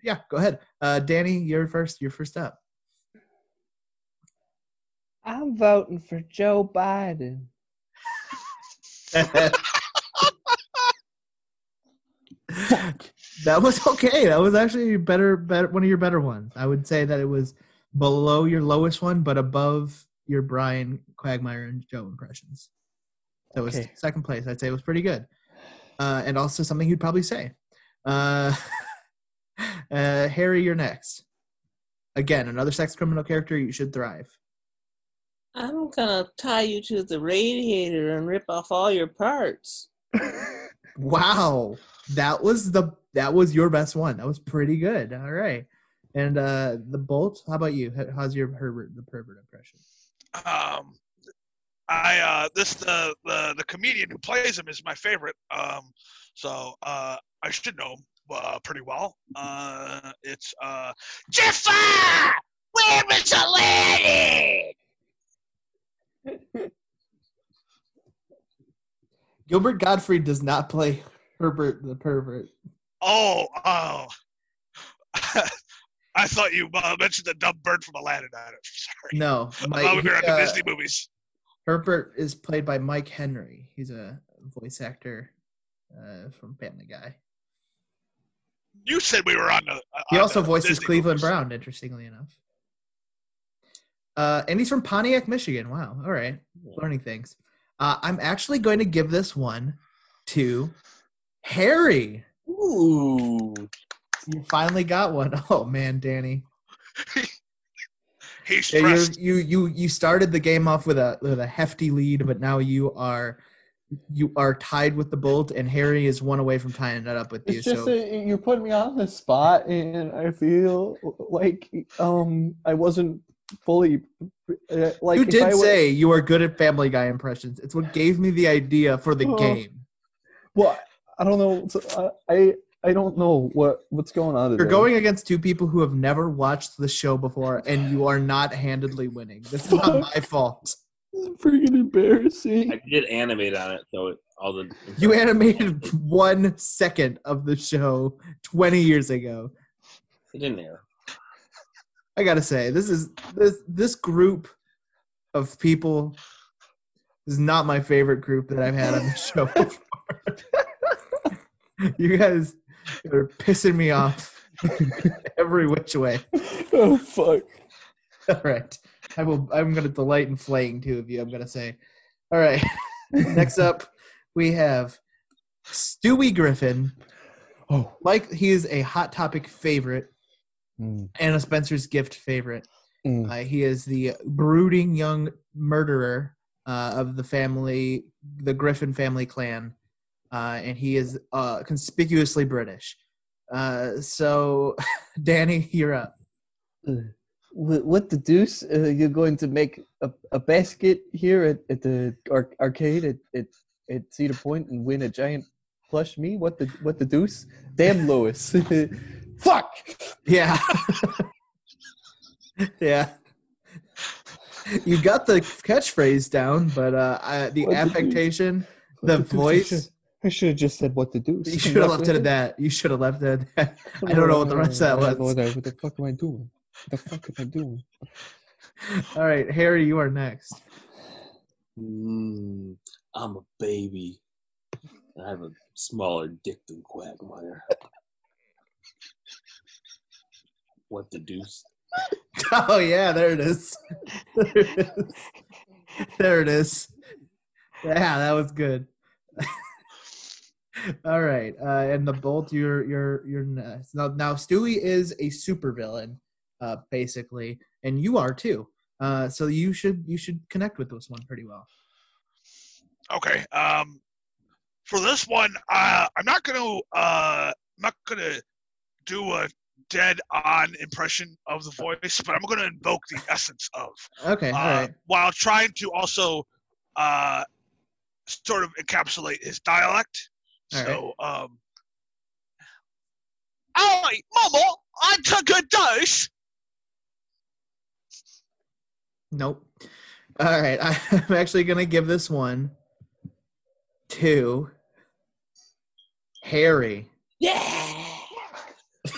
Yeah, go ahead, uh, Danny. You're first. You're first up. I'm voting for Joe Biden. that was okay. That was actually better, better one of your better ones. I would say that it was below your lowest one, but above your Brian Quagmire and Joe impressions. That was Okay. second place. I'd say it was pretty good, uh, and also something you'd probably say. Uh, uh, Harry, you're next. Again, another sex criminal character. You should thrive. I'm gonna tie you to the radiator and rip off all your parts. Wow, that was the that was your best one. That was pretty good. All right, and uh the bolt. How about you? How's your Herbert the pervert impression? Um, I uh, this the, the the comedian who plays him is my favorite. Um, so uh, I should know him uh, pretty well. Uh, it's uh, Jafar. Where was the lady? Gilbert Gottfried does not play Herbert the pervert. Oh, oh. I thought you uh, mentioned the dumb bird from Aladdin. I'm sorry. No, Mike, thought we were he, on the uh, Disney movies. Herbert is played by Mike Henry. He's a voice actor uh, from Family Guy. You said we were on the. Uh, He on also the voices Disney Cleveland movies. Brown, interestingly enough. Uh, and he's from Pontiac, Michigan. Wow. All right. Learning things. Uh, I'm actually going to give this one to Harry. Ooh. You finally got one. Oh man, Danny. He's Yeah, you're, you you you started the game off with a with a hefty lead, but now you are you are tied with the bolt, and Harry is one away from tying it up with you. It's just So that you put me on the spot, and I feel like um I wasn't fully uh, like you did say you are good at Family Guy impressions. It's what gave me the idea for the game. Well, I don't know. so, uh, I I don't know what what's going on. You're going against two people who have never watched the show before, and you are not handedly winning. This is not my fault. This is freaking embarrassing. I did animate on it, so it, all the You animated one second of the show 20 years ago. it didn't air. I gotta say, this is this this group of people is not my favorite group that I've had on the show before. you guys are pissing me off every which way. oh fuck. All right. I will I'm gonna delight in flaying two of you, I'm gonna say. All right. Next up we have Stewie Griffin. Oh. Like he is a hot topic favorite Mm, and a Spencer's gift favorite. mm. Uh, he is the brooding young murderer uh, of the family, the Griffin family clan, uh, and he is uh, conspicuously British. Uh, so, Danny, you're up. What, what the deuce? Uh, you're going to make a, a basket here at, at the ar- arcade at, at, at Cedar Point and win a giant plush me? What the what the deuce? Damn, Lewis. Fuck. Yeah, yeah. You got the catchphrase down, but uh, I, the What affectation, What the voice. I should have just said what the deuce. You should have left it at that. You should have left it at that. I don't know what the rest of that I don't know was. What the fuck am I doing? What the fuck am I doing? All right, Harry, you are next. Mm, I'm a baby. I have a smaller dick than Quagmire. What the deuce? Oh yeah, there it is. there it is. There it is. Yeah, that was good. All right, uh, and the bolt, you're you're you're next. now. Now Stewie is a supervillain, uh, basically, and you are too. Uh, so you should you should connect with this one pretty well. Okay. Um, for this one, uh, I'm not gonna uh, I'm not gonna do a dead on impression of the voice, but I'm gonna invoke the essence of Okay, uh, right. while trying to also uh, sort of encapsulate his dialect. All right. so, um, Oi, Mama, I took a dose. Nope. All right, I'm actually gonna give this one to Harry. Yeah.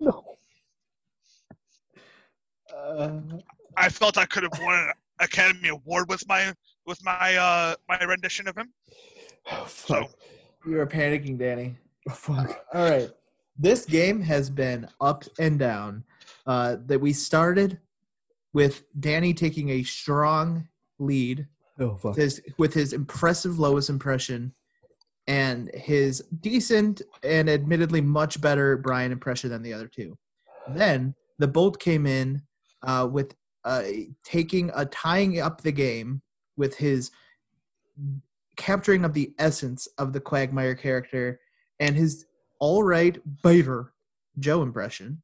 No. Uh, I felt I could have won an Academy Award with my with my uh, my rendition of him. Oh, So, fuck. you are panicking, Danny. Oh, fuck. All right. This game has been up and down. Uh, that we started with Danny taking a strong lead Oh, fuck. his, with his impressive lowest impression and his decent and admittedly much better Brian impression than the other two. Then the Bolt came in uh, with uh, taking a tying up the game with his capturing of the essence of the Quagmire character and his all right biter Joe impression,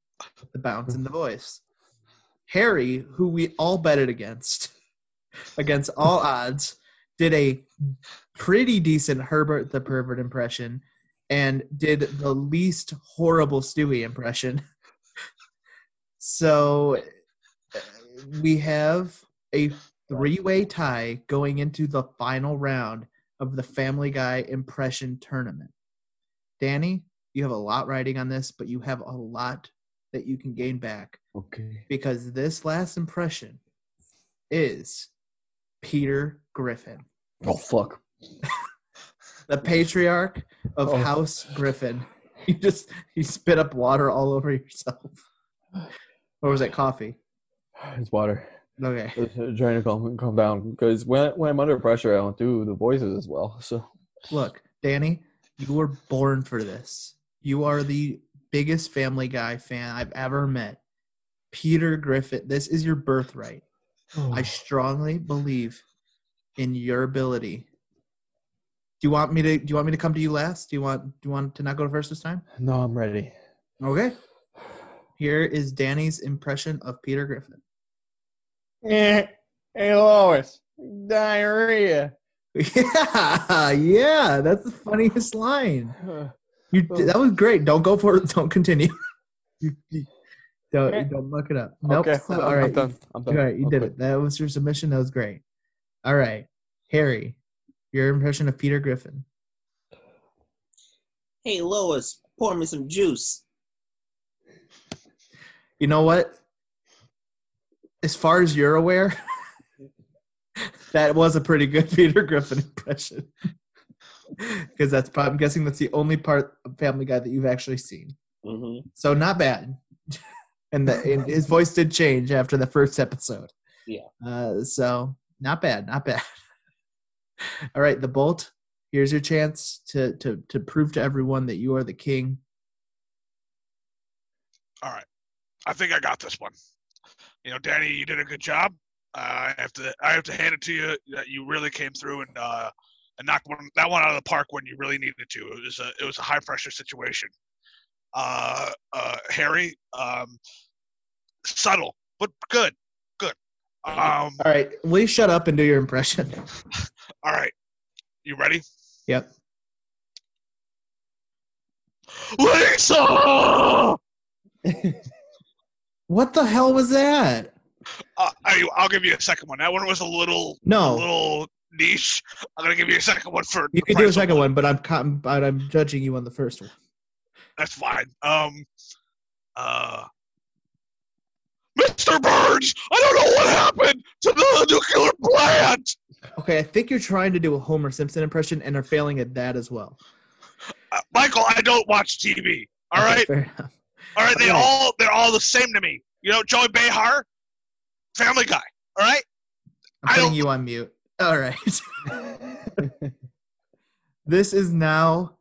the bounce in the voice. Harry, who we all betted against, against all odds, did a pretty decent Herbert the Pervert impression and did the least horrible Stewie impression. so uh, we have a three way tie going into the final round of the Family Guy impression tournament. Danny, you have a lot riding on this, but you have a lot that you can gain back Okay. because this last impression is Peter Griffin, Oh, fuck. the patriarch of Oh. House Griffin. You just you spit up water all over yourself. Or was it coffee? It's water. Okay. Uh, trying to calm, calm down because when, when I'm under pressure, I don't do the voices as well. So, Look, Danny, you were born for this. You are the biggest Family Guy fan I've ever met. Peter Griffin, this is your birthright. I strongly believe in your ability. Do you want me to? Do you want me to come to you last? Do you want? Do you want to not go first this time? no, I'm ready. Okay. Here is Danny's impression of Peter Griffin. Eh, Hey, Lois, diarrhea. Yeah, yeah, that's the funniest line. You that was great. Don't go for it. Don't continue. you, you- don't don't look it up. Nope. Okay, So, I'm, all right, I'm done. I'm done. right, you I'll did it. That was your submission. That was great. All right, Harry, your impression of Peter Griffin. Hey Lois, pour me some juice. You know what? As far as you're aware, that was a pretty good Peter Griffin impression. Because that's probably, I'm guessing that's the only part of Family Guy that you've actually seen. hmm So not bad. and, the, and his voice did change after the first episode. Yeah. Uh, so not bad, not bad. All right, the Bolt. Here's your chance to to to prove to everyone that you are the king. All right, I think I got this one. You know, Danny, you did a good job. Uh, I have to I have to hand it to you that you really came through and uh, and knocked one, that one out of the park when you really needed to. It was a it was a high pressure situation. Uh, uh, Harry, um, subtle but good, good. Um, All right, will you shut up and do your impression? all right, you ready? Yep. Lisa. What the hell was that? Uh, I, I'll give you a second one. That one was a little a No, little niche. I'm gonna give you a second one for. you can do a second one, but I'm but I'm judging you on the first one. That's fine. Um, uh, Mr. Burns, I don't know what happened to the nuclear plant. Okay, I think you're trying to do a Homer Simpson impression and are failing at that as well. Uh, Michael, I don't watch TV. All Okay, right, fair enough. all right. They all right. all they're all the same to me. You know, Joey Behar, Family Guy. All right, I'm I putting you on mute. All right. this is now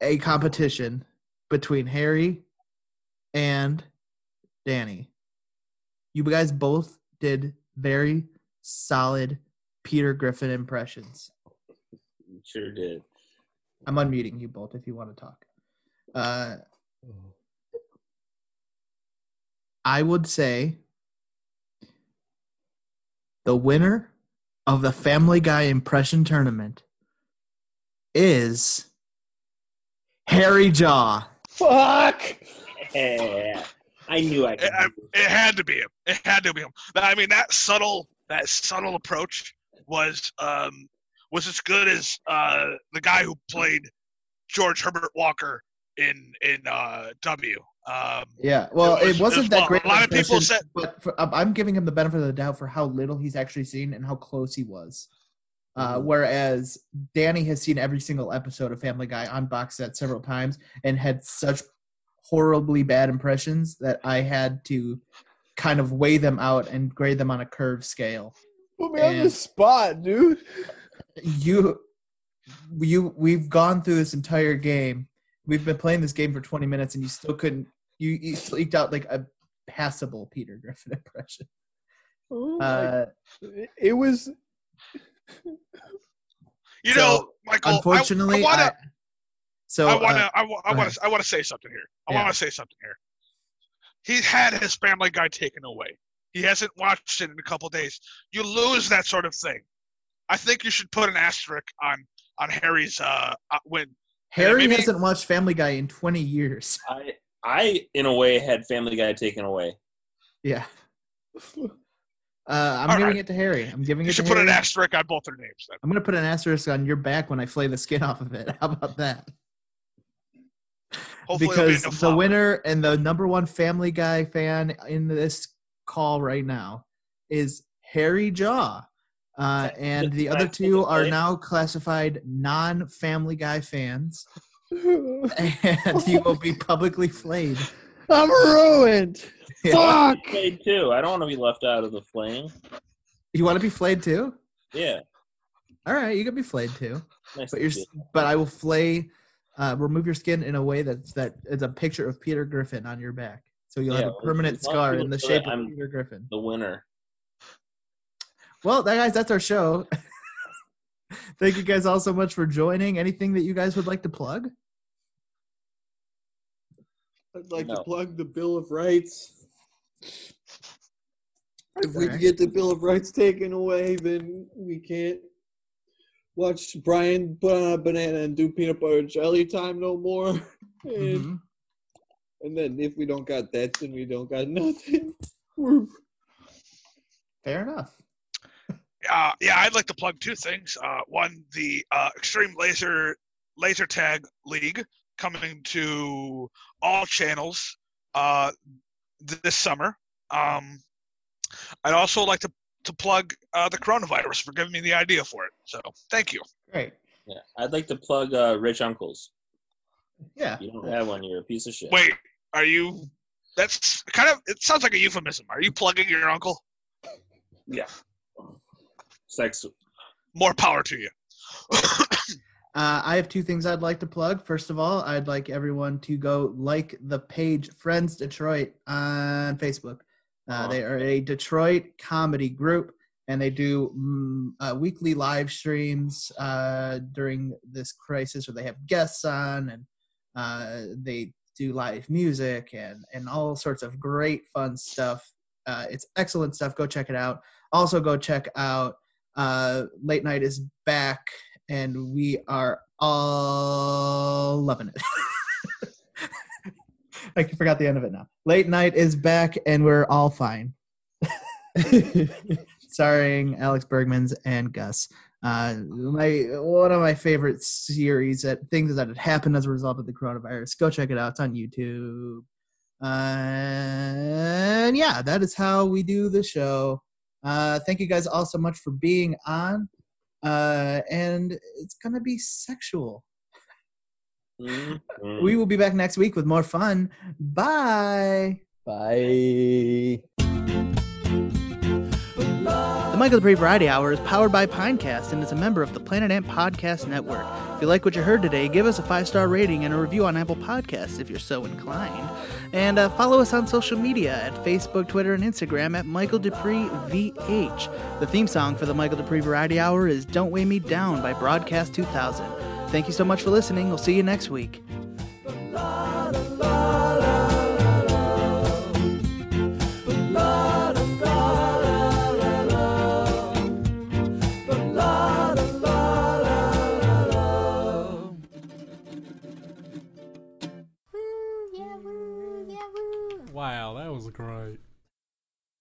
a competition between Harry and Danny. You guys both did very solid Peter Griffin impressions. Sure did. I'm unmuting you both if you want to talk. Uh, I would say the winner of the Family Guy impression tournament is Harry Jaw. Fuck! Yeah, I knew I could. It, I- it had to be him. It had to be him. I mean, that subtle, that subtle approach was um, was as good as uh, the guy who played George Herbert Walker in in uh, W. Um, Yeah, well, It it, was- was, it not that fun. great. A lot of people said- but for, um, I'm giving him the benefit of the doubt for how little he's actually seen and how close he was. Uh, Mhm. Whereas Danny has seen every single episode of Family Guy on box set several times and had such horribly bad impressions that I had to kind of weigh them out and grade them on a curve scale. Put me on the spot, dude. You, you, we've gone through this entire game. We've been playing this game for 20 minutes, and you still couldn't. You, you still eked out like a passable Peter Griffin impression. Oh Uh, it was. you So, know, Michael. Unfortunately, I, I, wanna, so I want uh, to, I, wa- I want to, I want to say something here. I Yeah. want to say something here. He had his Family Guy taken away. He hasn't watched it in a couple days. You lose that sort of thing. I think you should put an asterisk on on Harry's uh, uh, win. Harry maybe- hasn't watched Family Guy in 20 years. I I in a way had Family Guy taken away. Yeah. Uh, I'm All giving right. it to Harry. I'm giving You it to should put an asterisk on both their names. Then. I'm gonna put an asterisk on your back when I flay the skin off of it. How about that? Hopefully, it'll be because the winner and the number one Family Guy fan in this call right now is Harry Jaw. Uh, and the other two are now classified non-Family Guy fans, and you will be publicly flayed. I'm ruined. Fuck. Played too. I don't want to be left out of the flame. You want to be flayed too? Yeah. All right, you can be flayed too. Nice But to you're, see. but I will flay, uh, remove your skin in a way that's that is a picture of Peter Griffin on your back, so you'll Yeah, have a permanent as long as scar in the feel that shape of I'm- Peter Griffin. the winner. Well, that guys, that's our show. Thank you guys all so much for joining. Anything that you guys would like to plug? I'd like No. to plug the Bill of Rights. If we Alright. get the Bill of Rights taken away, then we can't watch Brian put on a banana and do peanut butter and jelly time no more. And, Mhm. and then if we don't got that, then we don't got nothing. We're Fair enough. Uh, yeah, I'd like to plug two things. Uh, one, the uh, Extreme Laser Laser Tag League coming to all channels uh, th- this summer. Um, I'd also like to to plug uh, the coronavirus for giving me the idea for it. So thank you. Great. Yeah. I'd like to plug uh, Rich Uncles. Yeah. You don't have one. You're a piece of shit. Wait, are you? That's kind of. It sounds like a euphemism. Are you plugging your uncle? Yeah. Sex. More power to you. Uh, I have two things I'd like to plug. First of all, I'd like everyone to go like the page Friends Detroit on Facebook. Uh, they are a Detroit comedy group, and they do mm, uh, weekly live streams uh, during this crisis, where they have guests on, and uh, they do live music and and all sorts of great fun stuff. Uh, it's excellent stuff. Go check it out. Also, go check out uh, Late Night is back, and we are all loving it. I forgot the end of it now. Late Night is back, and we're all fine. Starring Alex Bergmans and Gus. Uh, my one of my favorite series that things that had happened as a result of the coronavirus. Go check it out. It's on YouTube. and yeah, that is how we do the show. Uh, thank you guys all so much for being on. Uh, and it's gonna be sexual. Mhm. We will be back next week with more fun. Bye. Bye. The Michael Duprey Variety Hour is powered by Pinecast and is a member of the Planet Ant Podcast Network. If you like what you heard today, give us a five star rating and a review on Apple Podcasts if you're so inclined. And uh, follow us on social media at Facebook, Twitter, and Instagram at Michael Duprey VH. The theme song for the Michael Duprey Variety Hour is Don't Weigh Me Down by Broadcast 2000. Thank you so much for listening. We'll see you next week.